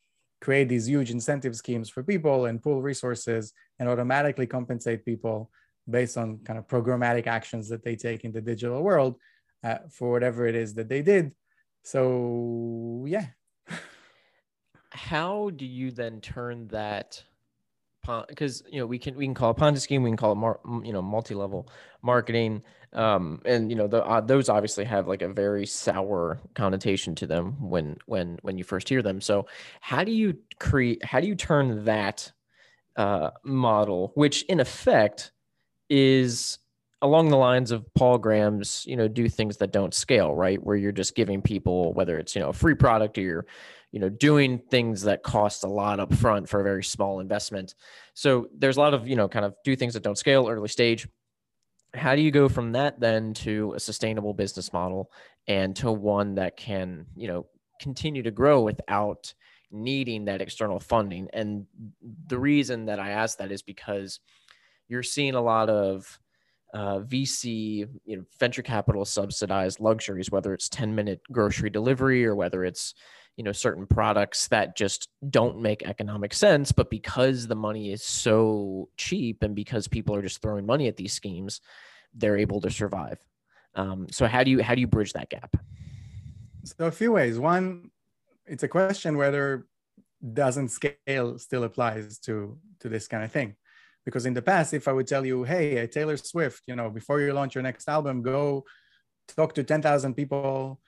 create these huge incentive schemes for people and pool resources and automatically compensate people based on kind of programmatic actions that they take in the digital world uh, for whatever it is that they did. So yeah. How do you then turn that because you know we can we can call it Ponzi scheme, we can call it mar, you know multi-level marketing, um, and you know the, uh, those obviously have like a very sour connotation to them when when when you first hear them. So how do you create? How do you turn that uh, model, which in effect is along the lines of Paul Graham's, you know, do things that don't scale, right? Where you're just giving people, whether it's, you know, a free product or you're, you know, doing things that cost a lot up front for a very small investment. So there's a lot of, you know, kind of do things that don't scale early stage. How do you go from that then to a sustainable business model and to one that can, you know, continue to grow without needing that external funding? And the reason that I ask that is because you're seeing a lot of uh, VC, you know, venture capital subsidized luxuries, whether it's 10 minute grocery delivery or whether it's, you know, certain products that just don't make economic sense. But because the money is so cheap and because people are just throwing money at these schemes, they're able to survive. Um, so how do you how do you bridge that gap? So a few ways. One, it's a question whether doesn't scale still applies to to this kind of thing because in the past if i would tell you hey taylor swift you know before you launch your next album go talk to 10,000 people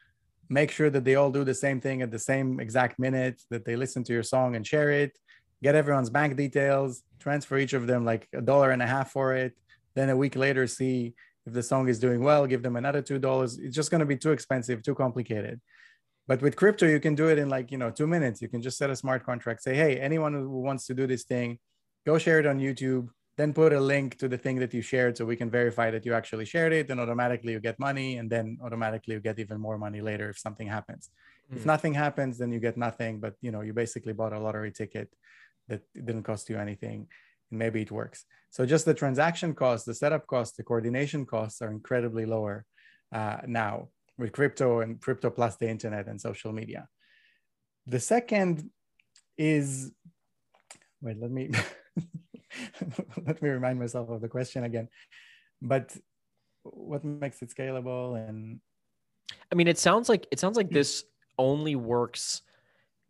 make sure that they all do the same thing at the same exact minute that they listen to your song and share it get everyone's bank details transfer each of them like a dollar and a half for it. Then a week later see if the song is doing well give them another two dollars. It's just going to be too expensive too complicated. But with crypto you can do it in like you know two minutes. You can just set a smart contract say hey anyone who wants to do this thing go share it on YouTube, then put a link to the thing that you shared so we can verify that you actually shared it. Then automatically you get money, and then automatically you get even more money later if something happens. Mm. If nothing happens, then you get nothing. But you know, you basically bought a lottery ticket that didn't cost you anything, and maybe it works. So just the transaction costs, the setup costs, the coordination costs are incredibly lower uh, now with crypto and crypto plus the internet and social media. The second is wait, let me let me remind myself of the question again. But what makes it scalable and I mean it sounds like it sounds like this only works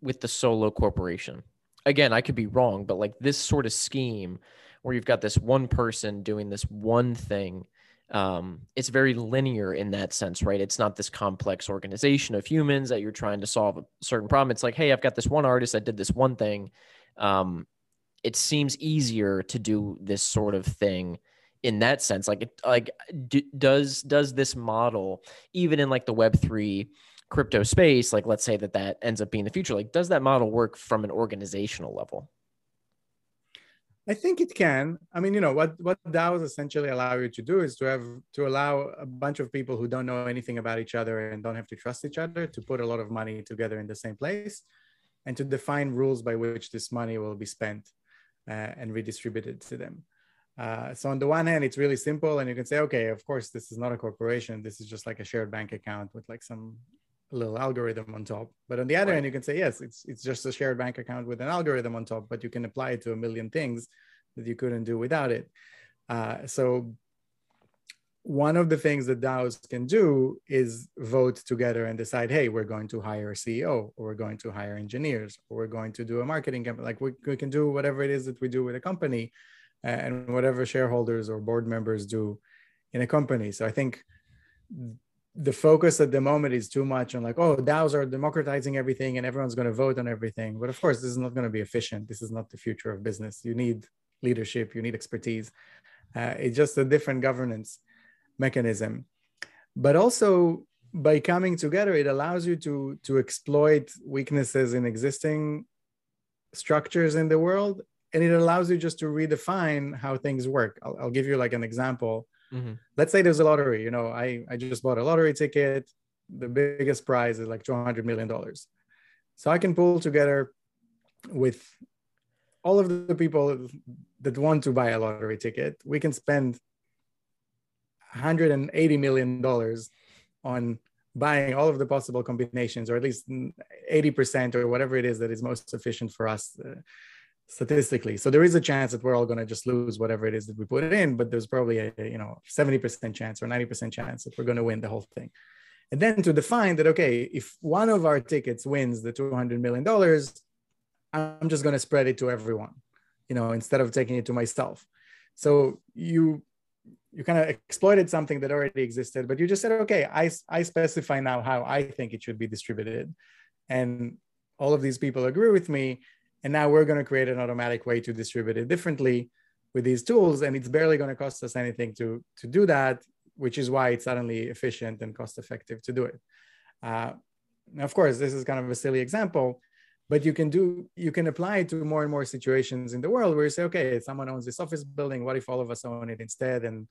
with the solo corporation. Again, I could be wrong, but like this sort of scheme where you've got this one person doing this one thing um, it's very linear in that sense, right? It's not this complex organization of humans that you're trying to solve a certain problem. It's like, hey, I've got this one artist that did this one thing. Um, it seems easier to do this sort of thing in that sense. Like it like does does this model even in like the web3 crypto space like let's say that that ends up being the future like does that model work from an organizational level? I think it can. I mean, you know, what what DAOs essentially allow you to do is to have to allow a bunch of people who don't know anything about each other and don't have to trust each other to put a lot of money together in the same place, and to define rules by which this money will be spent uh, and it to them. Uh, so on the one hand, it's really simple, and you can say, okay, of course, this is not a corporation. This is just like a shared bank account with like some little algorithm on top. But on the other right. hand, you can say, yes, it's it's just a shared bank account with an algorithm on top, but you can apply it to a million things that you couldn't do without it. Uh, so one of the things that DAOs can do is vote together and decide, hey, we're going to hire a CEO, or we're going to hire engineers, or we're going to do a marketing campaign. Like we, we can do whatever it is that we do with a company and whatever shareholders or board members do in a company. So I think the focus at the moment is too much on like, oh, DAOs are democratizing everything and everyone's going to vote on everything. But of course, this is not going to be efficient. This is not the future of business. You need leadership, you need expertise. Uh, it's just a different governance mechanism. But also by coming together, it allows you to, to exploit weaknesses in existing structures in the world. And it allows you just to redefine how things work. I'll, I'll give you like an example. Mm-hmm. Let's say there's a lottery. You know, I, I just bought a lottery ticket. The biggest prize is like $200 million. So I can pull together with all of the people that want to buy a lottery ticket. We can spend 180 million dollars on buying all of the possible combinations or at least 80% or whatever it is that is most efficient for us uh, statistically. So there is a chance that we're all going to just lose whatever it is that we put in but there's probably a you know 70% chance or 90% chance that we're going to win the whole thing. And then to define that okay if one of our tickets wins the 200 million dollars i'm just going to spread it to everyone you know instead of taking it to myself. So you you kind of exploited something that already existed, but you just said, okay, I, I specify now how I think it should be distributed. And all of these people agree with me. And now we're going to create an automatic way to distribute it differently with these tools. And it's barely going to cost us anything to, to do that, which is why it's suddenly efficient and cost effective to do it. Uh, now, of course, this is kind of a silly example, but you can do you can apply it to more and more situations in the world where you say okay someone owns this office building what if all of us own it instead and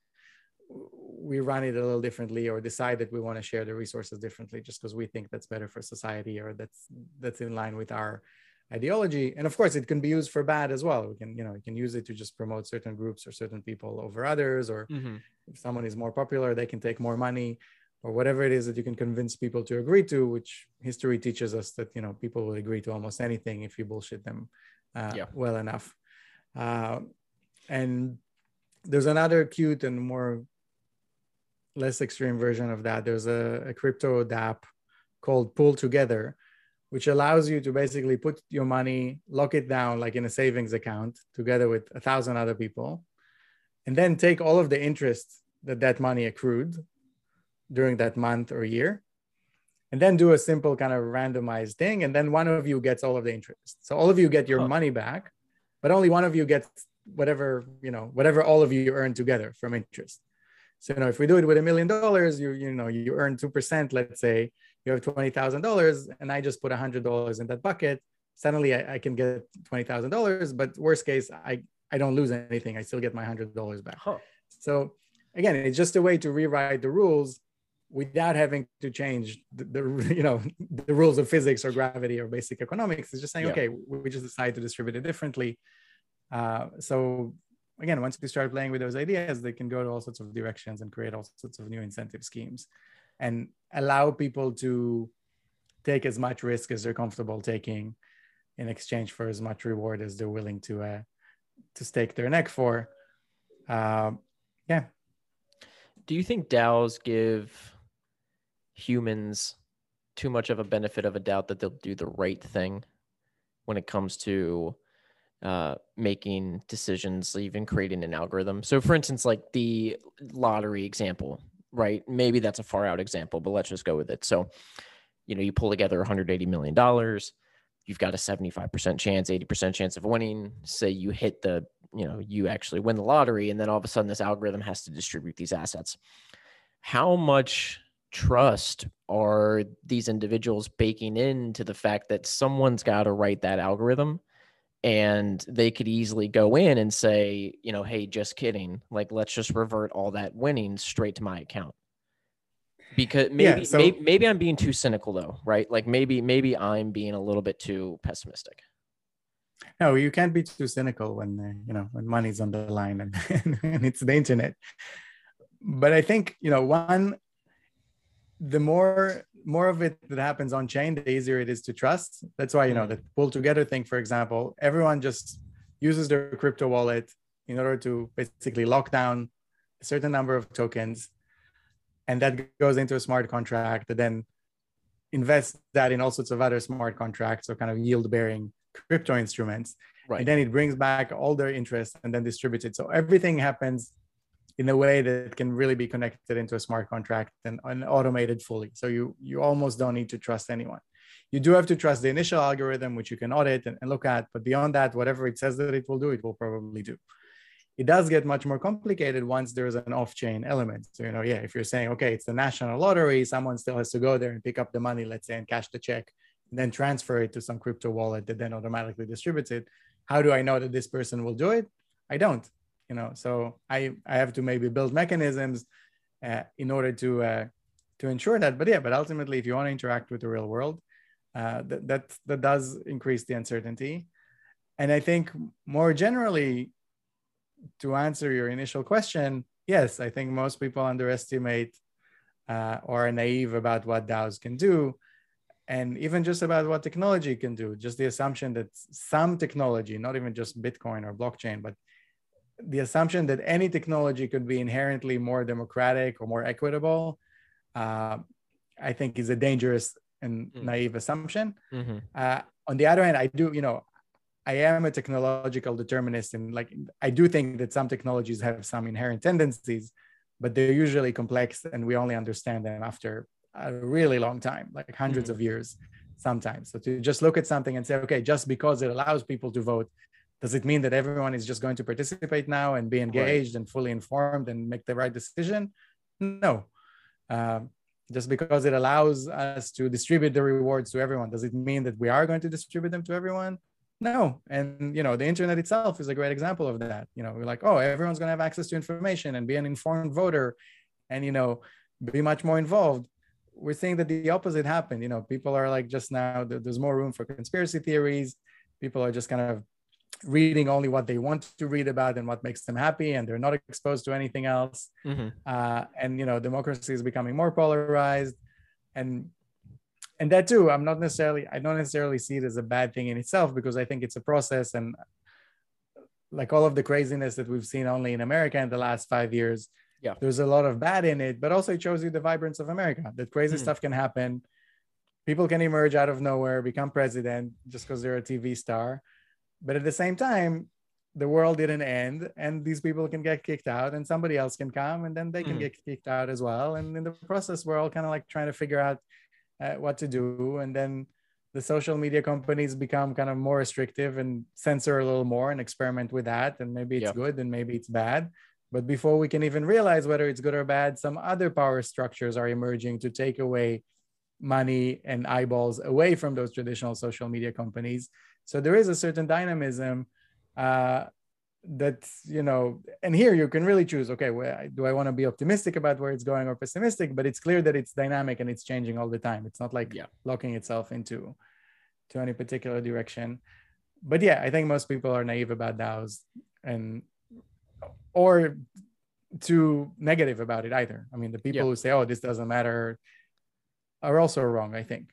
we run it a little differently or decide that we want to share the resources differently just because we think that's better for society or that's that's in line with our ideology and of course it can be used for bad as well we can you know you can use it to just promote certain groups or certain people over others or mm-hmm. if someone is more popular they can take more money or whatever it is that you can convince people to agree to which history teaches us that you know people will agree to almost anything if you bullshit them uh, yeah. well enough uh, and there's another cute and more less extreme version of that. There's a, a crypto DApp called PoolTogether, which allows you to basically put your money, lock it down like in a savings account together with a thousand other people, and then take all of the interest that that money accrued during that month or year, and then do a simple kind of randomized thing. And then one of you gets all of the interest. So all of you get your huh. money back, but only one of you gets whatever, you know, whatever all of you earn together from interest. So you know, if we do it with a million dollars, you you know you earn two percent. Let's say you have twenty thousand dollars, and I just put a hundred dollars in that bucket. Suddenly, I, I can get twenty thousand dollars. But worst case, I I don't lose anything. I still get my hundred dollars back. Huh. So again, it's just a way to rewrite the rules without having to change the, the, you know the rules of physics or gravity or basic economics. It's just saying, yeah. okay, we just decide to distribute it differently. Uh, so again, once they start playing with those ideas, they can go to all sorts of directions and create all sorts of new incentive schemes and allow people to take as much risk as they're comfortable taking in exchange for as much reward as they're willing to uh, to stake their neck for. Uh, yeah. Do you think DAOs give humans too much of a benefit of a doubt that they'll do the right thing when it comes to uh, making decisions, even creating an algorithm. So, for instance, like the lottery example, right? Maybe that's a far out example, but let's just go with it. So, you know, you pull together 180 million dollars. You've got a 75% chance, 80% chance of winning. Say you hit the, you know, you actually win the lottery, and then all of a sudden this algorithm has to distribute these assets. How much trust are these individuals baking into the fact that someone's got to write that algorithm? And they could easily go in and say, you know, hey, just kidding. Like, let's just revert all that winning straight to my account. Because maybe, yeah, so, maybe, maybe I'm being too cynical though, right? Like maybe maybe I'm being a little bit too pessimistic. No, you can't be too cynical when uh, you know when money's on the line and, and it's the internet. But I think you know one, the more more of it that happens on chain, the easier it is to trust. That's why, you know, mm. the PoolTogether thing, for example, everyone just uses their crypto wallet in order to basically lock down a certain number of tokens. and that goes into a smart contract that then invests that in all sorts of other smart contracts or kind of yield bearing crypto instruments. Right. And then it brings back all their interest and then distributes it. So everything happens in a way that can really be connected into a smart contract and, and automated fully. So you you almost don't need to trust anyone. You do have to trust the initial algorithm, which you can audit and, and look at. But beyond that, whatever it says that it will do, it will probably do it does get much more complicated once there's an off-chain element. So, you know, yeah, if you're saying, okay, it's the national lottery, someone still has to go there and pick up the money, let's say, and cash the check, and then transfer it to some crypto wallet that then automatically distributes it. How do I know that this person will do it? I don't, you know. So I I have to maybe build mechanisms uh, in order to uh, to ensure that. But yeah, but ultimately, if you want to interact with the real world, uh, that that that does increase the uncertainty. And I think more generally, to answer your initial question, yes, I think most people underestimate uh, or are naive about what DAOs can do. And even just about what technology can do, just the assumption that some technology, not even just Bitcoin or blockchain, but the assumption that any technology could be inherently more democratic or more equitable, uh, I think is a dangerous and mm. naive assumption. Mm-hmm. Uh, on the other hand, I do, you know, I am a technological determinist, and like I do think that some technologies have some inherent tendencies, but they're usually complex, and we only understand them after a really long time, like 100s mm-hmm. of years sometimes. So to just look at something and say, okay, just because it allows people to vote, does it mean that everyone is just going to participate now and be engaged right. and fully informed and make the right decision? No. Um, just because it allows us to distribute the rewards to everyone, does it mean that we are going to distribute them to everyone? no and you know the internet itself is a great example of that you know we're like oh everyone's going to have access to information and be an informed voter and you know be much more involved we're seeing that the opposite happened you know people are like just now there's more room for conspiracy theories people are just kind of reading only what they want to read about and what makes them happy and they're not exposed to anything else. Mm-hmm. uh, and you know democracy is becoming more polarized. And and that too i'm not necessarily i don't necessarily see it as a bad thing in itself because i think it's a process. And like all of the craziness that we've seen only in america in the last five years yeah. there's a lot of bad in it but also it shows you the vibrance of america that crazy mm. stuff can happen. People can emerge out of nowhere become president just because they're a tv star but at the same time the world didn't end and these people can get kicked out and somebody else can come and then they can mm. get kicked out as well. And in the process we're all kind of like trying to figure out uh, what to do. And then the social media companies become kind of more restrictive and censor a little more and experiment with that and maybe it's good and maybe it's bad. But before we can even realize whether it's good or bad some other power structures are emerging to take away money and eyeballs away from those traditional social media companies so there is a certain dynamism uh, that you know and here you can really choose okay well, do i want to be optimistic about where it's going or pessimistic? But it's clear that it's dynamic and it's changing all the time. It's not like yeah. locking itself into to any particular direction. But yeah i think most people are naive about daos and or too negative about it either. I mean the people yeah. who say oh this doesn't matter are also wrong i think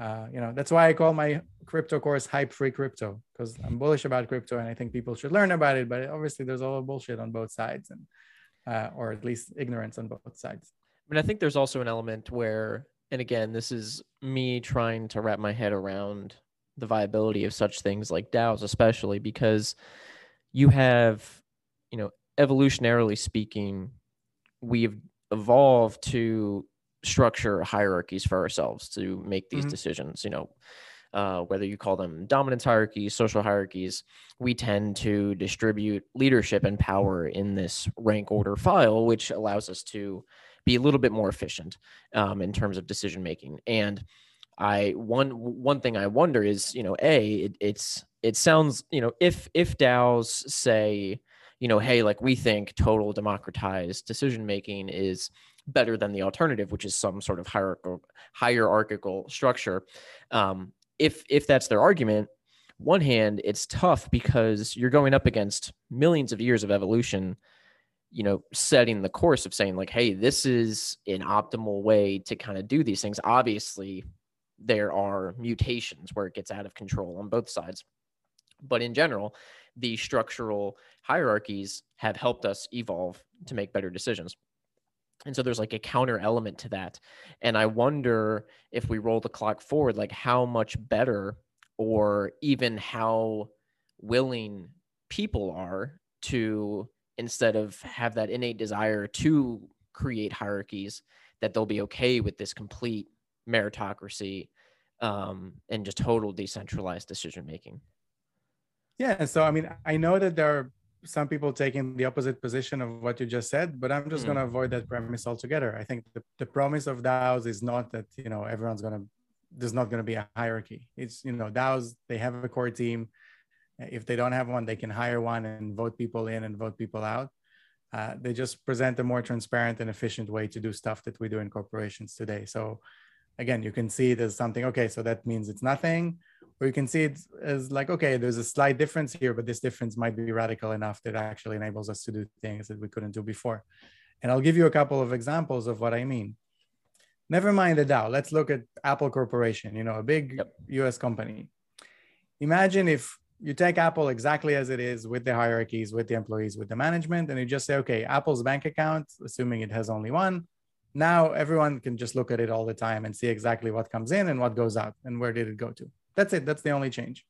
uh, you know that's why i call my crypto course hype free crypto because i'm bullish about crypto and i think people should learn about it but obviously there's a lot of bullshit on both sides and uh, or at least ignorance on both sides. I mean i think there's also an element where and again this is me trying to wrap my head around the viability of such things like daos especially because you have you know evolutionarily speaking we've evolved to structure hierarchies for ourselves to make these mm-hmm. decisions you know uh, whether you call them dominance hierarchies social hierarchies we tend to distribute leadership and power in this rank order file which allows us to be a little bit more efficient um, in terms of decision making and i one one thing i wonder is you know a it, it's it sounds you know if if daos say you know hey like we think total democratized decision making is better than the alternative, which is some sort of hierarchical hierarchical structure. Um, if if that's their argument, one hand, it's tough because you're going up against millions of years of evolution, you know, setting the course of saying, like, hey, this is an optimal way to kind of do these things. Obviously, there are mutations where it gets out of control on both sides. But in general, the structural hierarchies have helped us evolve to make better decisions. And so there's like a counter element to that. And i wonder if we roll the clock forward like how much better or even how willing people are to instead of have that innate desire to create hierarchies that they'll be okay with this complete meritocracy um, and just total decentralized decision making yeah so i mean i know that there are some people taking the opposite position of what you just said but i'm just mm. going to avoid that premise altogether. I think the, the promise of daos is not that you know everyone's going to there's not going to be a hierarchy. It's you know daos they have a core team. If they don't have one they can hire one and vote people in and vote people out. Uh, they just present a more transparent and efficient way to do stuff that we do in corporations today. So again you can see there's something okay so that means it's nothing or you can see it as like okay there's a slight difference here but this difference might be radical enough that actually enables us to do things that we couldn't do before and i'll give you a couple of examples of what i mean never mind the DAO. let's look at apple corporation you know a big yep. us company imagine if you take apple exactly as it is with the hierarchies with the employees with the management and you just say okay apple's bank account assuming it has only one now everyone can just look at it all the time and see exactly what comes in and what goes out and where did it go to that's it. That's the only change.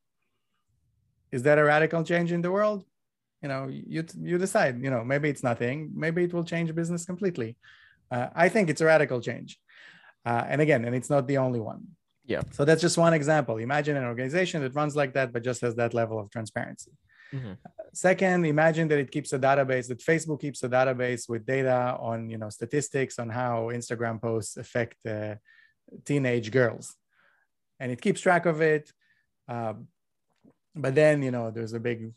Is that a radical change in the world? You know you you decide you know maybe it's nothing. Maybe it will change business completely. Uh, i think it's a radical change. Uh, and again and it's not the only one. Yeah. So that's just one example. Imagine an organization that runs like that but just has that level of transparency. Mm-hmm. Second, imagine that it keeps a database, that Facebook keeps a database with data on, you know, statistics on how Instagram posts affect uh, teenage girls. And it keeps track of it. Uh, but then, you know, there's a big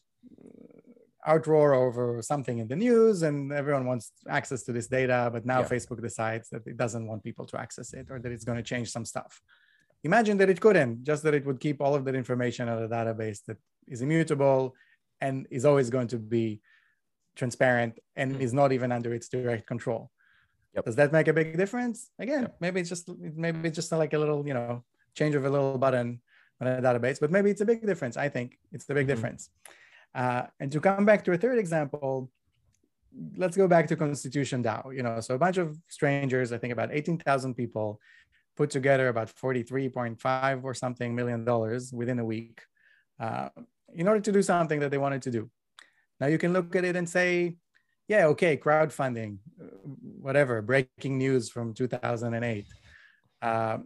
outroar over something in the news and everyone wants access to this data. But now yeah. Facebook decides that it doesn't want people to access it or that it's going to change some stuff. Imagine that it couldn't, just that it would keep all of that information on a database that is immutable and is always going to be transparent and mm-hmm. is not even under its direct control. Yep. Does that make a big difference? Again, yep. maybe it's just maybe it's just like a little, you know, change of a little button on a database, but maybe it's a big difference. I think it's the big mm-hmm. difference. Uh, and to come back to a third example, let's go back to Constitution DAO. You know, so a bunch of strangers, I think about 18,000 people, put together about 43.5 or something million dollars within a week. Uh, in order to do something that they wanted to do. Now you can look at it and say, yeah, okay, crowdfunding, whatever, breaking news from 2008. Uh,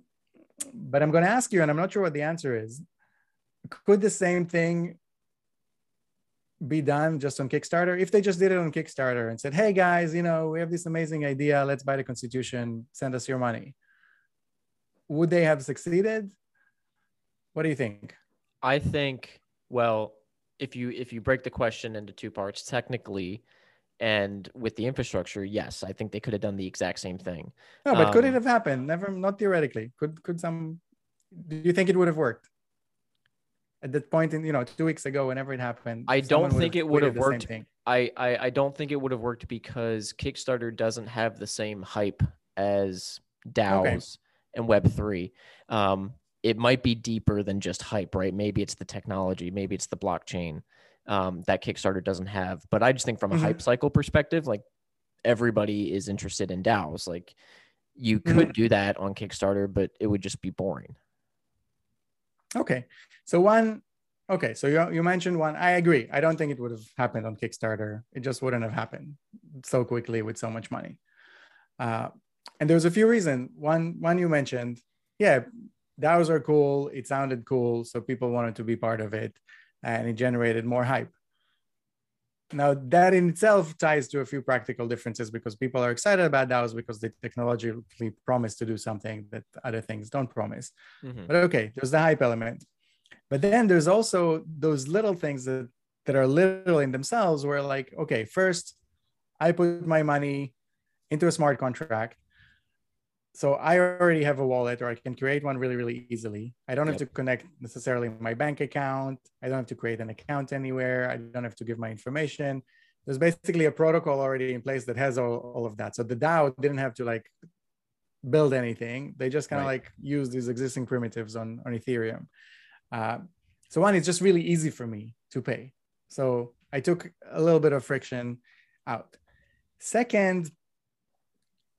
but I'm going to ask you, and I'm not sure what the answer is. Could the same thing be done just on Kickstarter? If they just did it on Kickstarter and said, hey guys, you know, we have this amazing idea, let's buy the Constitution, send us your money. Would they have succeeded? What do you think? I think well, if you if you break the question into two parts, technically, and with the infrastructure, yes, I think they could have done the exact same thing. No, but um, could it have happened? Never, not theoretically. Could could some? Do you think it would have worked? At that point, in you know, two weeks ago, whenever it happened, I don't think it would have worked. I, I I don't think it would have worked because Kickstarter doesn't have the same hype as DAOs okay. and Web three. Um, it might be deeper than just hype, right? Maybe it's the technology, maybe it's the blockchain um, that Kickstarter doesn't have. But I just think from a mm-hmm. hype cycle perspective, like everybody is interested in DAOs. Like you could mm-hmm. do that on Kickstarter, but it would just be boring. Okay. So one, okay. So you, you mentioned one. I agree. I don't think it would have happened on Kickstarter. It just wouldn't have happened so quickly with so much money. Uh, and there's a few reasons. One, one you mentioned, yeah, DAOs are cool. It sounded cool. So people wanted to be part of it and it generated more hype. Now, that in itself ties to a few practical differences because people are excited about DAOs because they technologically promise to do something that other things don't promise. Mm-hmm. But okay, there's the hype element. But then there's also those little things that, that are little in themselves where, like, okay, first, I put my money into a smart contract so I already have a wallet or I can create one really, really easily. I don't have to connect necessarily my bank account. I don't have to create an account anywhere. I don't have to give my information. There's basically a protocol already in place that has all, all of that. So the DAO didn't have to like build anything. They just kind of right. like use these existing primitives on, on Ethereum. Uh, so one, it's just really easy for me to pay. So I took a little bit of friction out. Second,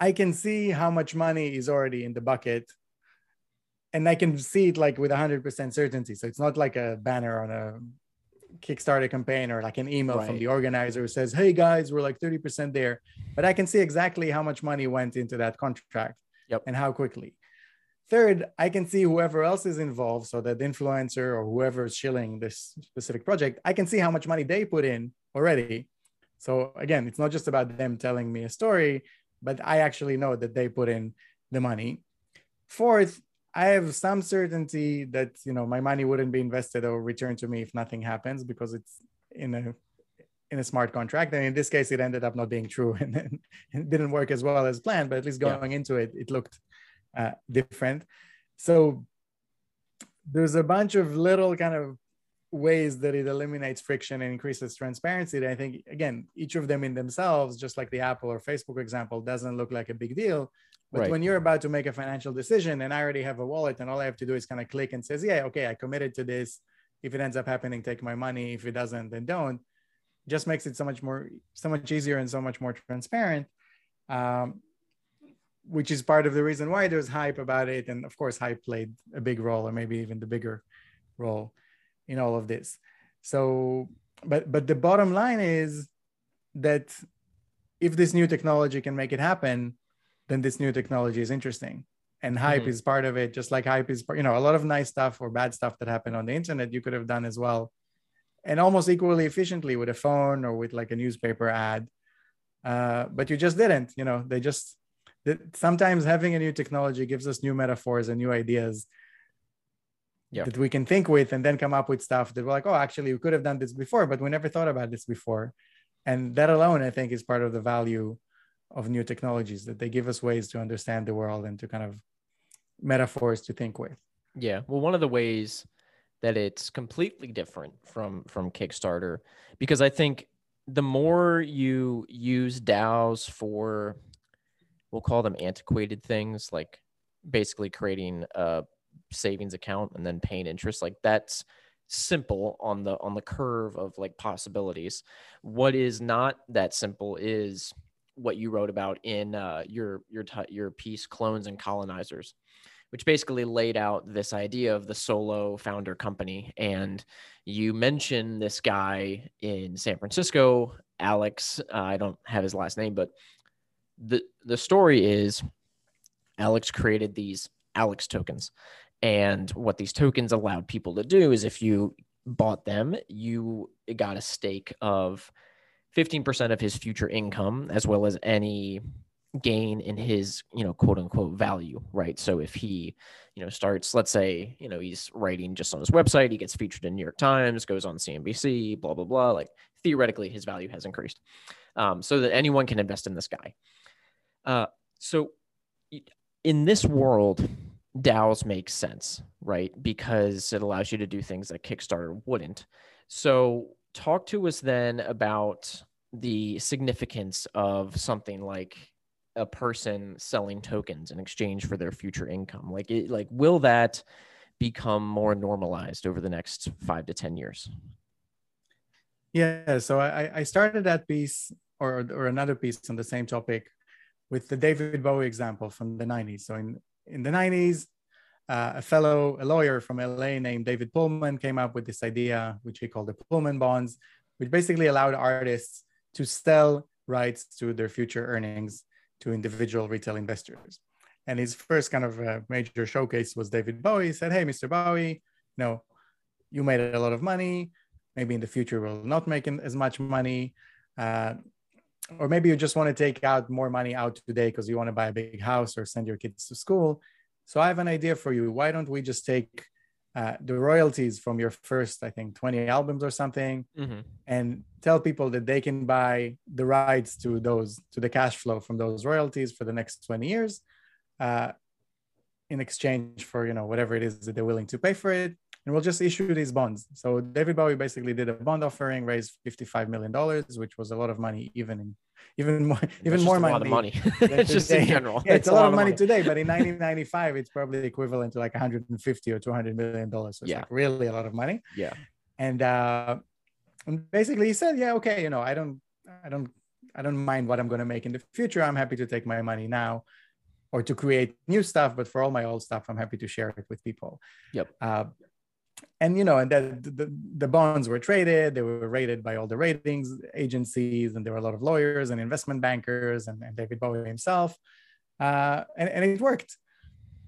I can see how much money is already in the bucket and I can see it like with 100% certainty. So it's not like a banner on a Kickstarter campaign or like an email right. from the organizer who says, Hey guys, we're like 30% there. But I can see exactly how much money went into that contract yep. and how quickly. Third, I can see whoever else is involved. So that influencer or whoever is shilling this specific project, I can see how much money they put in already. So again, it's not just about them telling me a story, but I actually know that they put in the money. Fourth, I have some certainty that you know my money wouldn't be invested or returned to me if nothing happens because it's in a in a smart contract. And in this case, it ended up not being true and it didn't work as well as planned. But at least going yeah. into it, it looked uh, different. So there's a bunch of little kind of ways that it eliminates friction and increases transparency. That I think again, each of them in themselves, just like the Apple or Facebook example, doesn't look like a big deal but right. when you're about to make a financial decision and I already have a wallet and all I have to do is kind of click and says, yeah, okay, I committed to this. If it ends up happening, take my money. If it doesn't, then don't. just makes it so much more, so much easier and so much more transparent. Um, which is part of the reason why there's hype about it. And of course, hype played a big role, or maybe even the bigger role in all of this. So, but but the bottom line is that if this new technology can make it happen, then this new technology is interesting and hype mm-hmm. is part of it just like hype is you know a lot of nice stuff or bad stuff that happened on the internet you could have done as well and almost equally efficiently with a phone or with like a newspaper ad uh, but you just didn't you know they just sometimes having a new technology gives us new metaphors and new ideas yep. that we can think with and then come up with stuff that we're like oh actually we could have done this before but we never thought about this before. And that alone i think is part of the value of new technologies that they give us ways to understand the world and to kind of metaphors to think with. Yeah. Well one of the ways that it's completely different from from kickstarter because i think the more you use daos for we'll call them antiquated things like basically creating a savings account and then paying interest like that's simple on the on the curve of like possibilities what is not that simple is what you wrote about in uh, your your your piece, "Clones and Colonizers," which basically laid out this idea of the solo founder company. And you mention this guy in San Francisco, Alex. Uh, I don't have his last name, but the the story is Alex created these Alex tokens. And what these tokens allowed people to do is if you bought them, you got a stake of 15% of his future income as well as any gain in his you know quote unquote value right? So if he you know starts let's say you know he's writing just on his website he gets featured in new york times goes on cnbc blah blah blah like theoretically his value has increased um, so that anyone can invest in this guy. Uh, so in this world daos makes sense right? Because it allows you to do things that kickstarter wouldn't. So talk to us then about the significance of something like a person selling tokens in exchange for their future income. Like it like will that become more normalized over the next five to ten years? Yeah so i i started that piece or or another piece on the same topic with the david bowie example from the 90s so in in the 90s uh, a fellow, a lawyer from LA named David Pullman came up with this idea, which he called the Pullman bonds, which basically allowed artists to sell rights to their future earnings to individual retail investors. And his first kind of uh, major showcase was David Bowie. He said, Hey, Mr. Bowie, you know, you made a lot of money. Maybe in the future we'll not make as much money. Uh, or maybe you just want to take out more money out today because you want to buy a big house or send your kids to school. So I have an idea for you. Why don't we just take uh, the royalties from your first, I think, 20 albums or something, mm-hmm. and tell people that they can buy the rights to those, to the cash flow from those royalties for the next 20 years, uh, in exchange for you know whatever it is that they're willing to pay for it, and we'll just issue these bonds. So David Bowie basically did a bond offering, raised 55 million dollars, which was a lot of money even in even more even more money. money. it's just in general. Yeah, it's, it's a lot, lot of money, money, today, but in 1995, it's probably equivalent to like 150 or 200 million dollars. So it's yeah. like really a lot of money. Yeah. And uh, and basically he said, yeah, okay, you know, I don't, I don't, I don't mind what I'm going to make in the future. I'm happy to take my money now or to create new stuff. But for all my old stuff, I'm happy to share it with people. Yep. Uh, and you know, and that the, the bonds were traded. They were rated by all the ratings agencies, and there were a lot of lawyers and investment bankers and, and David Bowie himself, uh, and and it worked.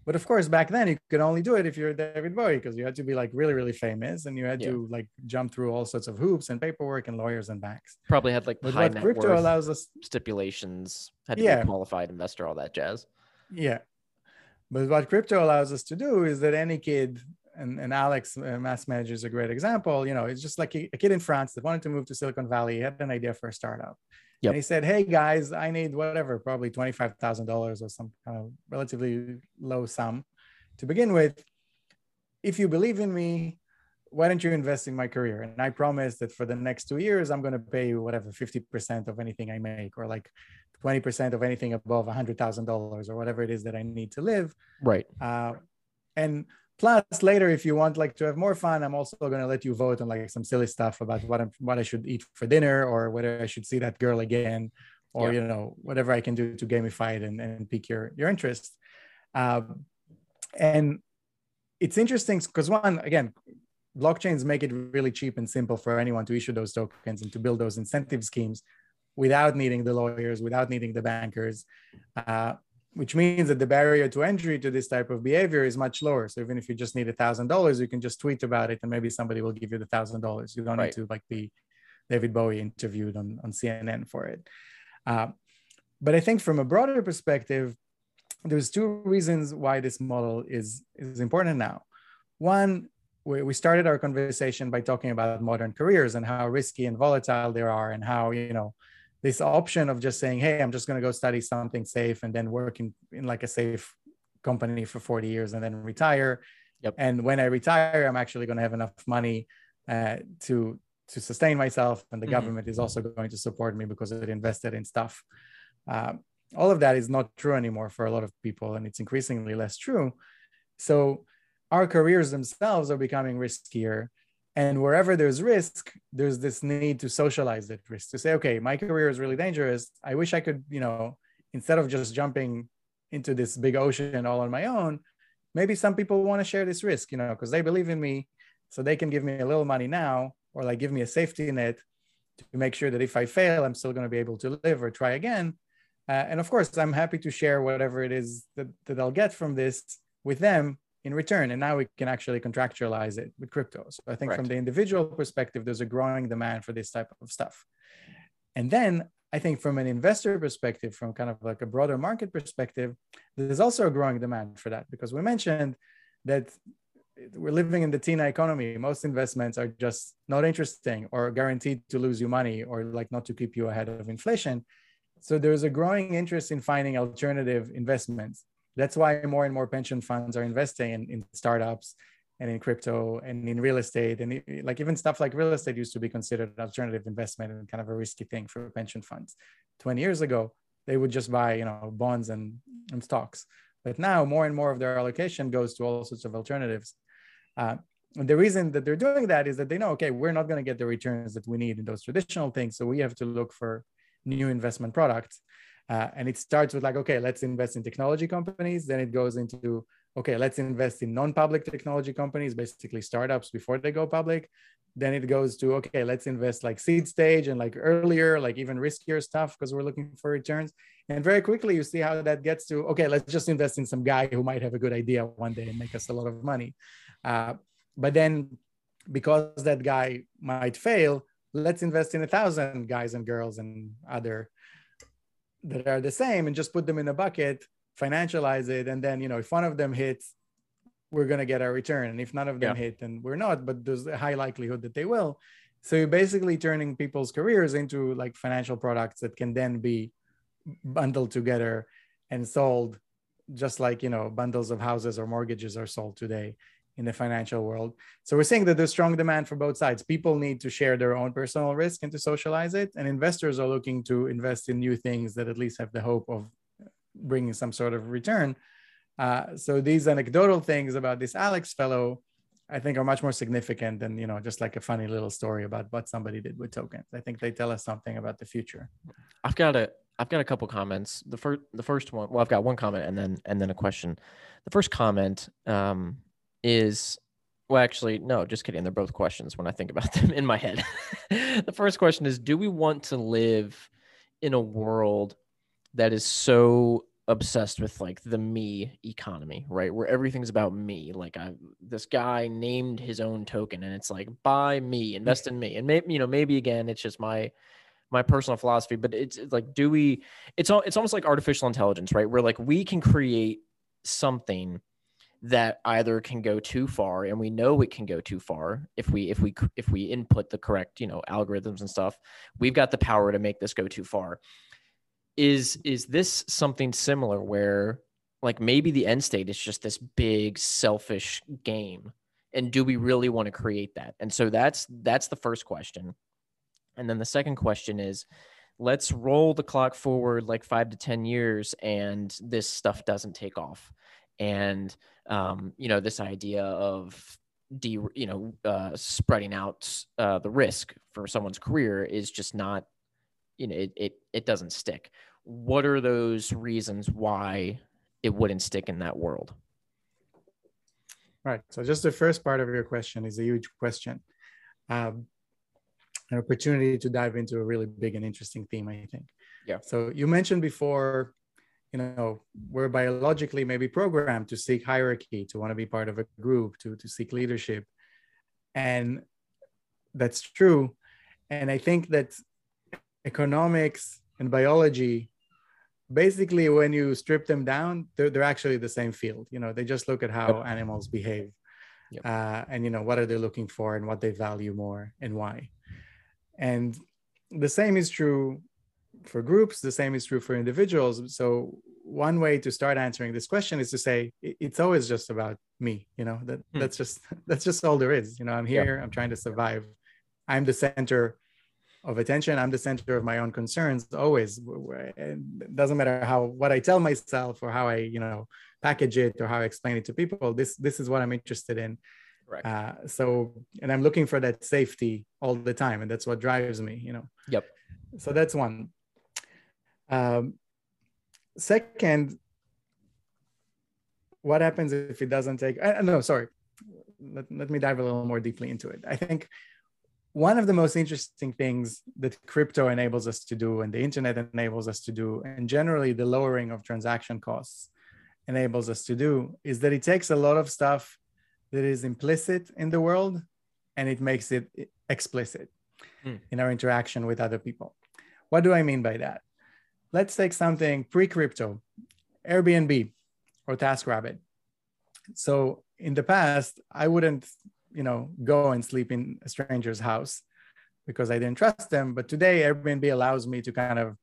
But of course, back then you could only do it if you're David Bowie because you had to be like really, really famous, and you had yeah. to like jump through all sorts of hoops and paperwork and lawyers and banks. Probably had like but high net crypto worth allows us stipulations, had to yeah. be a qualified investor, all that jazz. Yeah, but what crypto allows us to do is that any kid and, and Alex, uh, Masmej, is a great example. You know, it's just like a, a, kid in France that wanted to move to Silicon Valley, he had an idea for a startup. Yep. And he said, Hey guys, I need whatever, probably $25,000 or some kind of relatively low sum to begin with. If you believe in me, why don't you invest in my career? And I promise that for the next two years, I'm going to pay you whatever 50% of anything I make, or like 20% of anything above $100,000 or whatever it is that I need to live. Right. Uh, and plus later if you want like to have more fun i'm also going to let you vote on like some silly stuff about what i'm what i should eat for dinner or whether i should see that girl again or yeah. you know whatever i can do to gamify it and, and pique your your interest um, and it's interesting because one again blockchains make it really cheap and simple for anyone to issue those tokens and to build those incentive schemes without needing the lawyers without needing the bankers uh, which means that the barrier to entry to this type of behavior is much lower. So even if you just need a thousand dollars, you can just tweet about it and maybe somebody will give you the thousand dollars. You don't right. need to like be David Bowie interviewed on, on CNN for it. Uh, but I think from a broader perspective, there's two reasons why this model is, is important now. One, we, we started our conversation by talking about modern careers and how risky and volatile they are and how, you know, this option of just saying, hey, I'm just going to go study something safe and then work in, in like a safe company for 40 years and then retire. Yep. And when I retire, I'm actually going to have enough money uh, to to sustain myself, and the mm-hmm. government is also going to support me because it invested in stuff. Uh, all of that is not true anymore for a lot of people, and it's increasingly less true. So our careers themselves are becoming riskier and wherever there's risk, there's this need to socialize that risk to say, okay, my career is really dangerous. I wish I could, you know, instead of just jumping into this big ocean all on my own, maybe some people want to share this risk, you know, because they believe in me. So they can give me a little money now or like give me a safety net to make sure that if I fail, I'm still going to be able to live or try again. Uh, and of course, I'm happy to share whatever it is that, that I'll get from this with them in return. And now we can actually contractualize it with crypto. So I think right. from the individual perspective, there's a growing demand for this type of stuff. And then I think from an investor perspective, from kind of like a broader market perspective, there's also a growing demand for that because we mentioned that we're living in the TINA economy. Most investments are just not interesting or guaranteed to lose you money or like not to keep you ahead of inflation. So there's a growing interest in finding alternative investments that's why more and more pension funds are investing in, in startups and in crypto and in real estate. And like even stuff like real estate used to be considered an alternative investment and kind of a risky thing for pension funds. 20 years ago they would just buy you know bonds and, and stocks. But now more and more of their allocation goes to all sorts of alternatives. Uh, and the reason that they're doing that is that they know okay we're not going to get the returns that we need in those traditional things. So we have to look for new investment products uh, and it starts with like, okay, let's invest in technology companies. Then it goes into, okay, let's invest in non-public technology companies, basically startups before they go public. Then it goes to, okay, let's invest like seed stage and like earlier, like even riskier stuff because we're looking for returns. And very quickly you see how that gets to, okay, let's just invest in some guy who might have a good idea one day and make us a lot of money. Uh, but then because that guy might fail, let's invest in a thousand guys and girls and other that are the same and just put them in a bucket, financialize it, and then you know if one of them hits, we're gonna get our return, and if none of them yeah. hit, then we're not. But there's a high likelihood that they will. So you're basically turning people's careers into like financial products that can then be bundled together and sold, just like you know bundles of houses or mortgages are sold today in the financial world. So we're seeing that there's strong demand for both sides. People need to share their own personal risk and to socialize it, and investors are looking to invest in new things that at least have the hope of bringing some sort of return. Uh, so these anecdotal things about this Alex fellow, I think, are much more significant than you know just like a funny little story about what somebody did with tokens. I think they tell us something about the future. I've got a I've got a couple comments. The first the first one, well, I've got one comment and then and then a question. The first comment um, is well, actually, no, just kidding. They're both questions when I think about them in my head. the first question is Do we want to live in a world that is so obsessed with like the me economy, right? Where everything's about me. Like I this guy named his own token and it's like buy me, invest in me. And maybe you know, maybe again it's just my my personal philosophy, but it's, like do we it's all it's almost like artificial intelligence, right? Where like we can create something that either can go too far and we know it can go too far if we if we if we input the correct you know algorithms and stuff we've got the power to make this go too far. Is is this something similar where like maybe the end state is just this big selfish game and do we really want to create that? And so that's that's the first question. And then the second question is let's roll the clock forward like 5 to 10 years and this stuff doesn't take off. And um, you know this idea of de you know uh, spreading out uh, the risk for someone's career is just not you know it, it it doesn't stick. What are those reasons why it wouldn't stick in that world? Right. So just the first part of your question is a huge question. Um, an opportunity to dive into a really big and interesting theme i think. Yeah. So you mentioned before you know we're biologically maybe programmed to seek hierarchy to want to be part of a group to to seek leadership and that's true and i think that economics and biology basically when you strip them down they're, they're actually the same field you know they just look at how yep. animals behave yep. uh, and you know what are they looking for and what they value more and why and the same is true for groups the same is true for individuals. So one way to start answering this question is to say it's always just about me you know? That hmm. that's just that's just all there is you know? I'm here yeah. i'm trying to survive. I'm the center of attention i'm the center of my own concerns always. It doesn't matter how what i tell myself or how i you know package it or how i explain it to people this this is what i'm interested in. Right uh, so and i'm looking for that safety all the time and that's what drives me you know? Yep. So that's one um, second, what happens if it doesn't take? Uh, no, sorry. Let, let me dive a little more deeply into it. I think one of the most interesting things that crypto enables us to do and the internet enables us to do, and generally the lowering of transaction costs enables us to do, is that it takes a lot of stuff that is implicit in the world and it makes it explicit mm. in our interaction with other people. What do I mean by that? Let's take something pre-crypto, Airbnb or TaskRabbit. So in the past, I wouldn't, you know, go and sleep in a stranger's house because I didn't trust them. But today, Airbnb allows me to kind of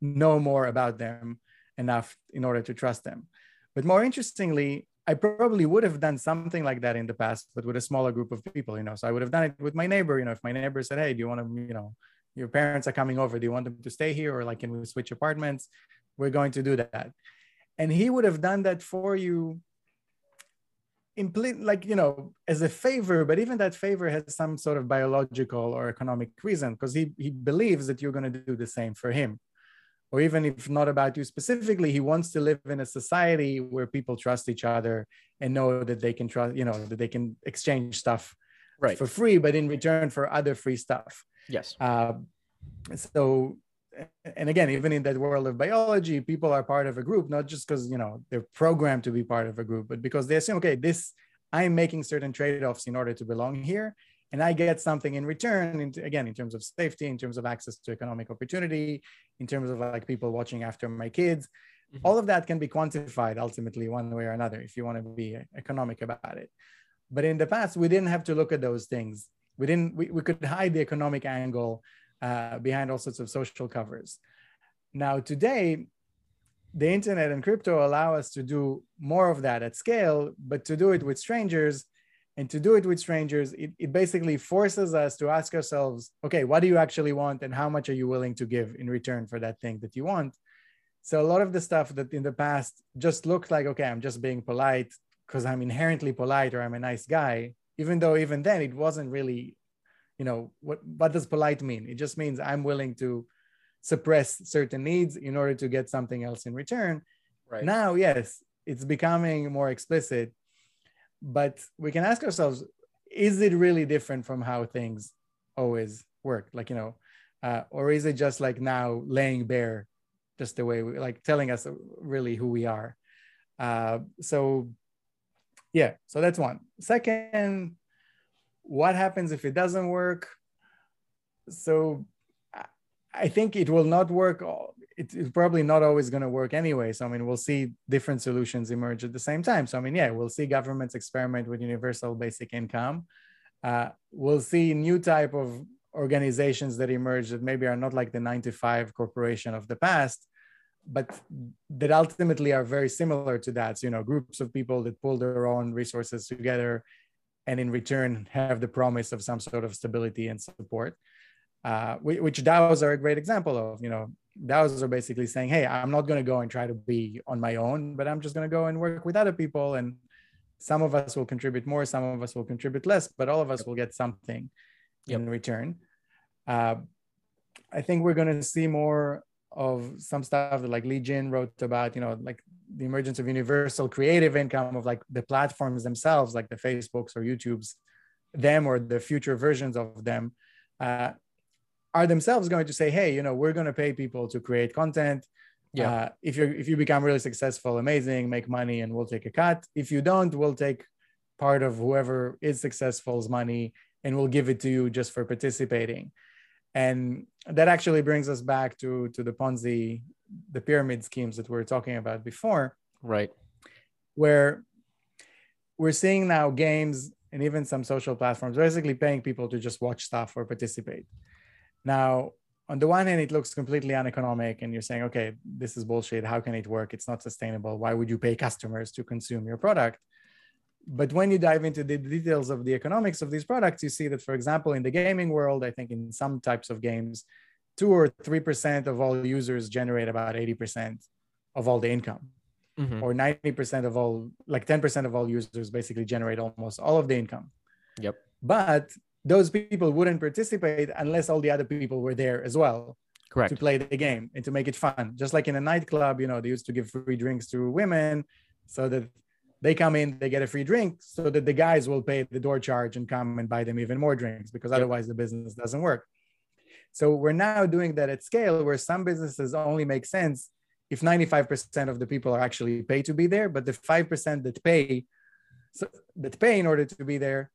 know more about them enough in order to trust them. But more interestingly, I probably would have done something like that in the past, but with a smaller group of people, you know. So I would have done it with my neighbor, you know, if my neighbor said, Hey, do you want to, you know, your parents are coming over. Do you want them to stay here or like can we switch apartments? We're going to do that. And he would have done that for you impl- like you know as a favor but even that favor has some sort of biological or economic reason because he, he believes that you're going to do the same for him or even if not about you specifically he wants to live in a society where people trust each other and know that they can trust you know that they can exchange stuff right. for free but in return for other free stuff Yes. Uh, so, and again, even in that world of biology, people are part of a group, not just because, you know, they're programmed to be part of a group, but because they assume, okay, this, I'm making certain trade offs in order to belong here. And I get something in return, in, again, in terms of safety, in terms of access to economic opportunity, in terms of like people watching after my kids. Mm-hmm. All of that can be quantified ultimately, one way or another, if you want to be economic about it. But in the past, we didn't have to look at those things. We didn't we, we could hide the economic angle uh, behind all sorts of social covers. Now today the internet and crypto allow us to do more of that at scale but to do it with strangers and to do it with strangers it, it basically forces us to ask ourselves okay what do you actually want and how much are you willing to give in return for that thing that you want? So a lot of the stuff that in the past just looked like okay i'm just being polite because i'm inherently polite or i'm a nice guy even though even then it wasn't really you know what what does polite mean it just means i'm willing to suppress certain needs in order to get something else in return. Right. Now, yes, it's becoming more explicit, but we can ask ourselves is it really different from how things always work? Like, you know, uh, or is it just like now laying bare just the way we like telling us really who we are? Uh, so, yeah, so that's one. Second, what happens if it doesn't work? So, I think it will not work. It's probably not always going to work anyway. So, I mean, we'll see different solutions emerge at the same time. So, I mean, yeah, we'll see governments experiment with universal basic income. Uh, we'll see new type of organizations that emerge that maybe are not like the 95 corporation of the past, but that ultimately are very similar to that. So, you know, groups of people that pull their own resources together and in return have the promise of some sort of stability and support uh, which DAOs are a great example of. You know, DAOs are basically saying, "Hey, I'm not going to go and try to be on my own, but I'm just going to go and work with other people, and some of us will contribute more, some of us will contribute less, but all of us will get something yep. in return." Uh, I think we're going to see more of some stuff that like Li Jin wrote about, you know, like the emergence of universal creative income of like the platforms themselves, like the Facebooks or YouTubes, them or the future versions of them, uh, are themselves going to say, hey, you know, we're going to pay people to create content. Yeah. Uh, if you if you become really successful, amazing, make money, and we'll take a cut. If you don't, we'll take part of whoever is successful's money and we'll give it to you just for participating. And that actually brings us back to to the Ponzi, the pyramid schemes that we are talking about before. Right. Where we're seeing now games and even some social platforms basically paying people to just watch stuff or participate. Now, on the one hand, it looks completely uneconomic, and you're saying, okay, this is bullshit. How can it work? It's not sustainable. Why would you pay customers to consume your product? But when you dive into the details of the economics of these products, you see that, for example, in the gaming world, I think in some types of games, two or 3% of all users generate about 80% of all the income. Mm-hmm. Or 90% of all, like 10% of all users basically generate almost all of the income. Yep. But those people wouldn't participate unless all the other people were there as well correct to play the game and to make it fun just like in a nightclub you know they used to give free drinks to women so that they come in they get a free drink so that the guys will pay the door charge and come and buy them even more drinks because otherwise the business doesn't work so we're now doing that at scale where some businesses only make sense if 95% of the people are actually paid to be there but the 5% that pay so, that pay in order to be there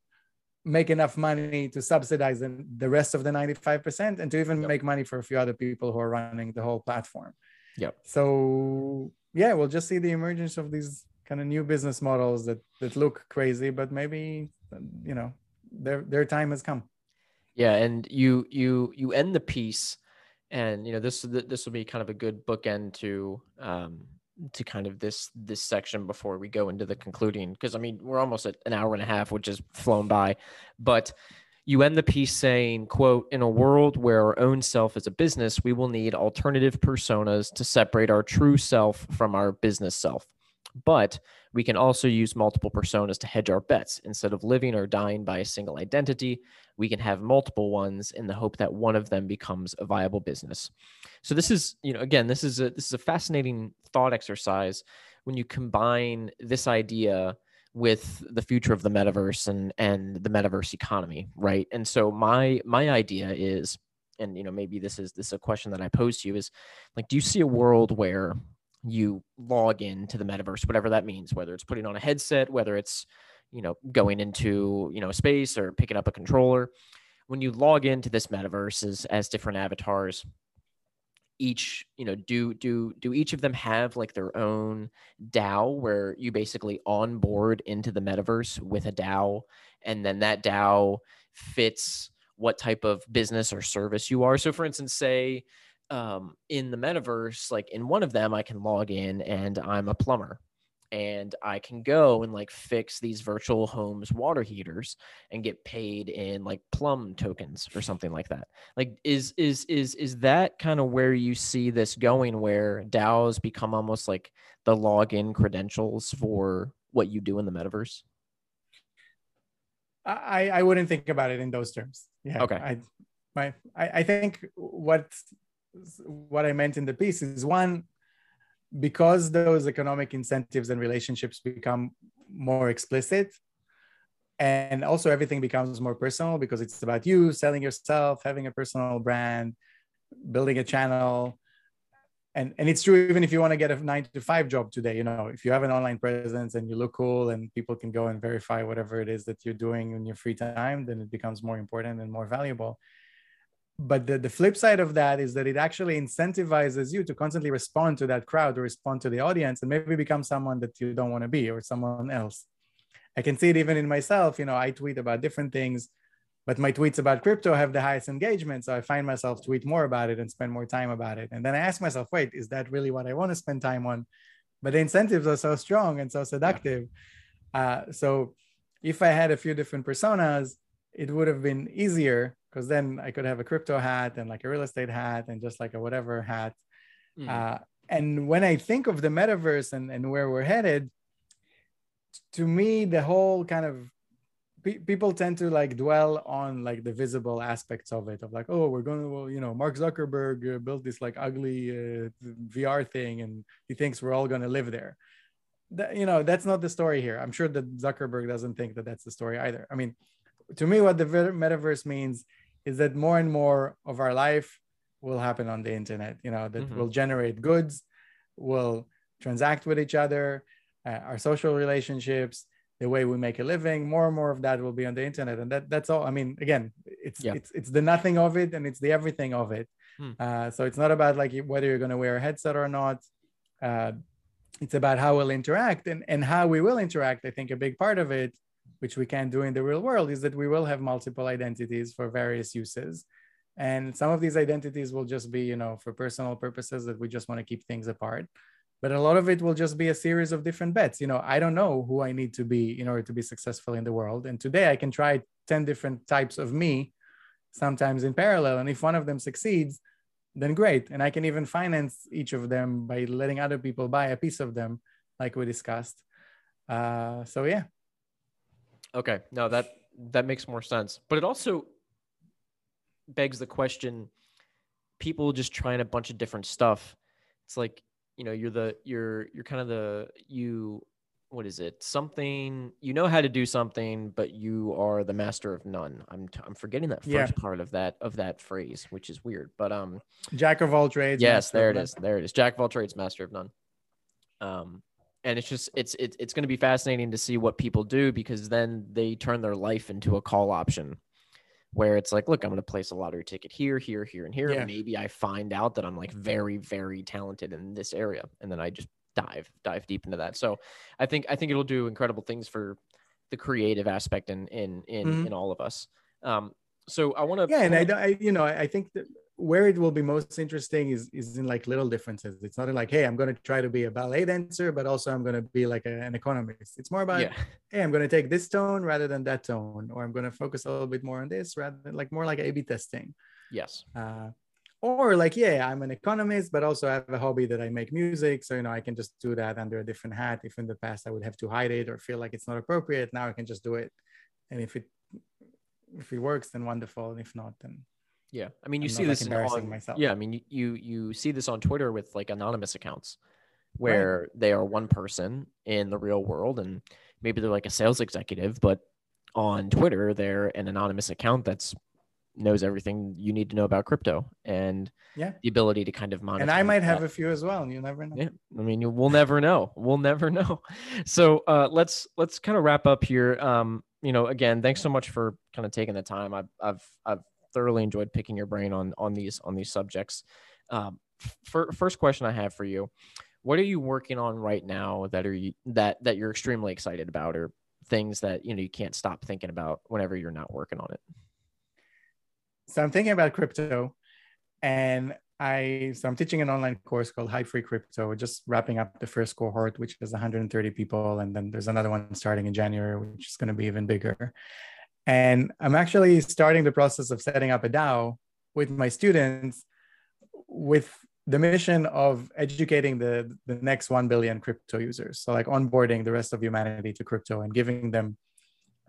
make enough money to subsidize the, rest of the 95% and to even yep. make money for a few other people who are running the whole platform. Yep. So yeah, we'll just see the emergence of these kind of new business models that that look crazy, but maybe you know their their time has come. Yeah, and you you you end the piece, and you know this this will be kind of a good bookend to um, to kind of this this section before we go into the concluding because I mean we're almost at an hour and a half, which has flown by, but you end the piece saying quote in a world where our own self is a business we will need alternative personas to separate our true self from our business self but we can also use multiple personas to hedge our bets. Instead of living or dying by a single identity, we can have multiple ones in the hope that one of them becomes a viable business. So this is, you know, again, this is a this is a fascinating thought exercise when you combine this idea with the future of the metaverse and and the metaverse economy, right? And so my my idea is and you know maybe this is this is a question that I pose to you is like do you see a world where you log into the metaverse, whatever that means, whether it's putting on a headset, whether it's, you know, going into, you know, space or picking up a controller. When you log into this metaverse as, as different avatars, each, you know, do do do each of them have like their own DAO where you basically onboard into the metaverse with a DAO and then that DAO fits what type of business or service you are. So for instance, say um, in the metaverse, like in one of them, I can log in and I'm a plumber and I can go and like fix these virtual homes water heaters and get paid in like plum tokens or something like that. Like is is is is that kind of where you see this going where DAOs become almost like the login credentials for what you do in the metaverse? I I wouldn't think about it in those terms. Yeah. Okay. I my I, I think what what I meant in the piece is one, because those economic incentives and relationships become more explicit, and also everything becomes more personal because it's about you selling yourself, having a personal brand, building a channel. And, and it's true even if you want to get a nine to five job today you know if you have an online presence and you look cool and people can go and verify whatever it is that you're doing in your free time then it becomes more important and more valuable but the, the flip side of that is that it actually incentivizes you to constantly respond to that crowd or respond to the audience and maybe become someone that you don't want to be or someone else. I can see it even in myself you know i tweet about different things but my tweets about crypto have the highest engagement so i find myself tweet more about it and spend more time about it. And then i ask myself wait is that really what i want to spend time on? But the incentives are so strong and so seductive. Yeah. uh, so if i had a few different personas it would have been easier because then I could have a crypto hat and like a real estate hat and just like a whatever hat. Mm. Uh, and when I think of the metaverse and, and where we're headed, to me, the whole kind of pe- people tend to like dwell on like the visible aspects of it of like, oh, we're going to, well, you know, Mark Zuckerberg uh, built this like ugly uh, VR thing and he thinks we're all going to live there. That, you know, that's not the story here. I'm sure that Zuckerberg doesn't think that that's the story either. I mean, to me, what the metaverse means is that more and more of our life will happen on the internet you know that mm-hmm. will generate goods will transact with each other uh, our social relationships the way we make a living more and more of that will be on the internet and that that's all i mean again it's yeah. it's it's the nothing of it and it's the everything of it hmm. uh, so it's not about like whether you're going to wear a headset or not uh, it's about how we'll interact and and how we will interact i think a big part of it which we can't do in the real world, is that we will have multiple identities for various uses. And some of these identities will just be, you know, for personal purposes that we just want to keep things apart. But a lot of it will just be a series of different bets. You know, I don't know who I need to be in order to be successful in the world. And today I can try 10 different types of me, sometimes in parallel. And if one of them succeeds, then great. And I can even finance each of them by letting other people buy a piece of them, like we discussed. Uh, so, yeah, Okay, no that that makes more sense, but it also begs the question: people just trying a bunch of different stuff. It's like you know you're the you're you're kind of the you what is it? Something you know how to do something but you are the master of none. I'm t- i'm forgetting that first yeah. part of that of that phrase which is weird but um jack of all trades yes there it is there it is. Jack of all trades master of none. Um and it's just it's it's, it's going to be fascinating to see what people do because then they turn their life into a call option where it's like look i'm going to place a lottery ticket here here here and here yeah. maybe i find out that i'm like very very talented in this area and then i just dive dive deep into that so i think i think it'll do incredible things for the creative aspect in in in, mm-hmm. in all of us um so i want to yeah and I, I you know i think that where it will be most interesting is is in like little differences. It's not like, hey, I'm going to try to be a ballet dancer, but also I'm going to be like a, an economist. It's more about, yeah. hey, I'm going to take this tone rather than that tone, or I'm going to focus a little bit more on this rather than like more like A/B testing. Yes. Uh, or like, yeah, I'm an economist, but also I have a hobby that I make music, so you know I can just do that under a different hat. If in the past I would have to hide it or feel like it's not appropriate, now I can just do it, and if it if it works, then wonderful, and if not, then yeah, I mean, you I'm see this like on, myself. Yeah, I mean, you, you you see this on Twitter with like anonymous accounts, where right. they are one person in the real world, and maybe they're like a sales executive, but on Twitter they're an anonymous account that's knows everything you need to know about crypto and yeah the ability to kind of monitor and i might that. have a few as well and you never know yeah i mean you, we'll never know we'll never know so uh, let's let's kind of wrap up here um you know again thanks so much for kind of taking the time i've i've i've thoroughly enjoyed picking your brain on on these on these subjects. Um, first question I have for you: What are you working on right now that are you, that that you're extremely excited about, or things that you know you can't stop thinking about whenever you're not working on it? So I'm thinking about crypto, and I so I'm teaching an online course called Hype Free Crypto. We're just wrapping up the first cohort, which is 130 people, and then there's another one starting in January, which is going to be even bigger. And I'm actually starting the process of setting up a DAO with my students with the mission of educating the, the next 1 billion crypto users. So, like onboarding the rest of humanity to crypto and giving them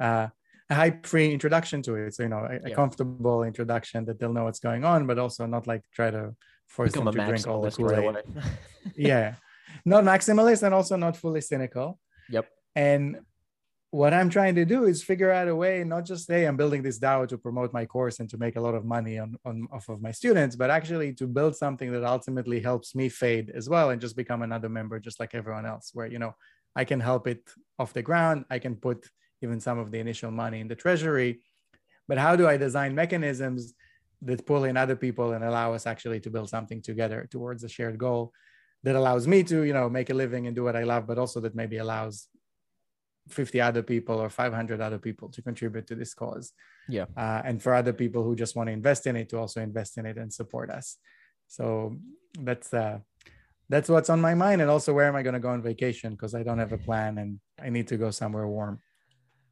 uh, a hype free introduction to it. So, you know, a, yeah. a, comfortable introduction that they'll know what's going on, but also not like try to force Become them to drink all the Kool-Aid. away. yeah, not maximalist and also not fully cynical. Yep. And what I'm trying to do is figure out a way, not just say I'm building this DAO to promote my course and to make a lot of money on, on off of my students, but actually to build something that ultimately helps me fade as well and just become another member, just like everyone else, where you know I can help it off the ground. I can put even some of the initial money in the treasury. But how do I design mechanisms that pull in other people and allow us actually to build something together towards a shared goal that allows me to, you know, make a living and do what I love, but also that maybe allows 50 other people or 500 other people to contribute to this cause. Yeah. Uh, and for other people who just want to invest in it to also invest in it and support us. So that's uh, that's what's on my mind, and also where am I going to go on vacation because I don't have a plan and I need to go somewhere warm.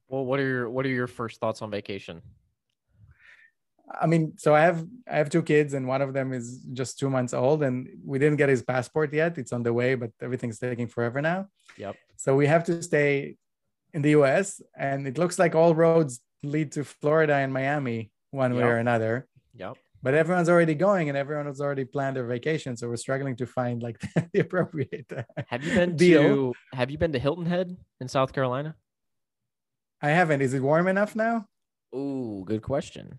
Well, what are your what are your first thoughts on vacation? I mean, so I have I have two kids, and one of them is just two months old, and we didn't get his passport yet. It's on the way, but everything's taking forever now. Yep. So we have to stay in the U.S., and it looks like all roads lead to Florida and Miami one way Yep. or another. Yep. But everyone's already going, and everyone has already planned their vacation. So we're struggling to find like the appropriate. uh, Have you been Deal. to Have you been to Hilton Head in South Carolina? I haven't. Is it warm enough now? Ooh, good question.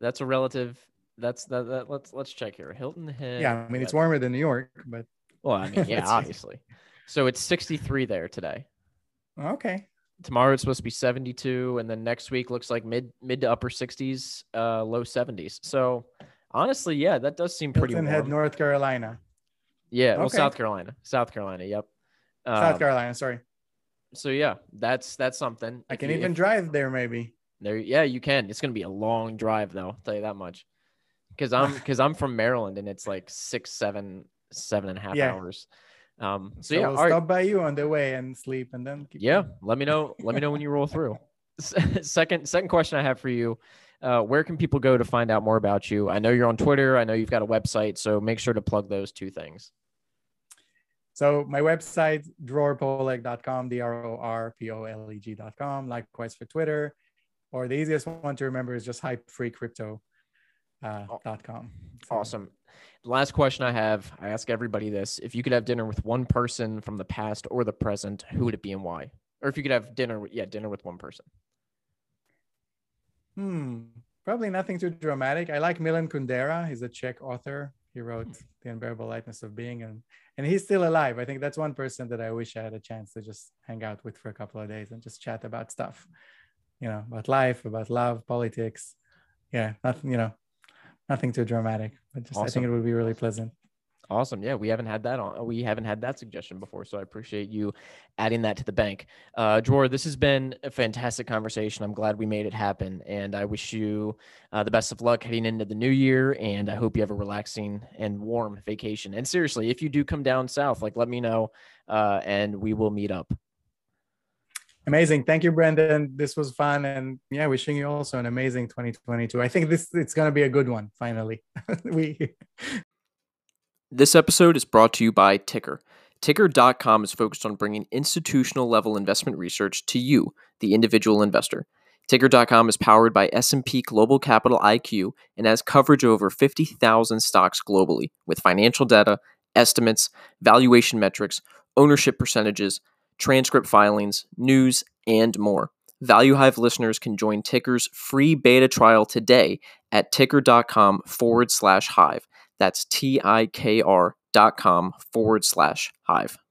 That's a relative. That's that. that let's let's check here. Hilton Head. Yeah, I mean it's warmer than New York, but Well, I mean, yeah, obviously. So it's 63 there today. Okay. Tomorrow it's supposed to be 72, and then next week looks like mid mid to upper 60s, uh, low 70s. So honestly, yeah, that does seem pretty Hilton warm. Head, North Carolina, yeah, well, Okay. South Carolina, South Carolina. Yep. South Um, Carolina. Sorry, So yeah, that's that's something. I If can you- even if- drive there. Maybe. There, yeah, you can. It's gonna be a long drive though. I'll tell you that much. Because I'm because I'm from Maryland and it's like six, seven, seven and a half Yeah. hours. Um. So, So, yeah, right. stop by you on the way and sleep, and then keep Yeah. going. Let me know. Let me know when you roll through. Second, second question I have for you. Uh, where can people go to find out more about you? I know you're on Twitter. I know you've got a website, so make sure to plug those two things. So my website, drorpoleg.com, D-R-O-R-P-O-L-E-G.com. Likewise for Twitter. Or the easiest one to remember is just hypefreecrypto.com. Uh, dot com. So- Awesome. Last question I have. I ask everybody this: If you could have dinner with one person from the past or the present, who would it be and why? Or if you could have dinner, yeah, dinner with one person. Hmm. Probably nothing too dramatic. I like Milan Kundera. He's a Czech author. He wrote The Unbearable Lightness of Being, and and he's still alive. I think that's one person that I wish I had a chance to just hang out with for a couple of days and just chat about stuff, you know, about life, about love, politics. Yeah, nothing, you know, nothing too dramatic. But just I think it would be really pleasant. Awesome. Yeah, we haven't had that on. We haven't had that suggestion before, so I appreciate you adding that to the bank. Uh, Dror, this has been a fantastic conversation. I'm glad we made it happen, and I wish you uh, the best of luck heading into the new year. And I hope you have a relaxing and warm vacation. And seriously, if you do come down south, like let me know, uh, and we will meet up. Amazing. Thank you, Brendan. This was fun. And yeah, wishing you also an amazing 2022. I think this it's gonna be a good one, finally. we This episode is brought to you by TIKR. TIKR.com is focused on bringing institutional level investment research to you, the individual investor. TIKR.com is powered by S&P Global Capital IQ and has coverage over 50,000 stocks globally with financial data, estimates, valuation metrics, ownership percentages, transcript filings, news, and more. Value Hive listeners can join TIKR's free beta trial today at tikr.com forward slash hive. That's T I K R dot com forward slash hive.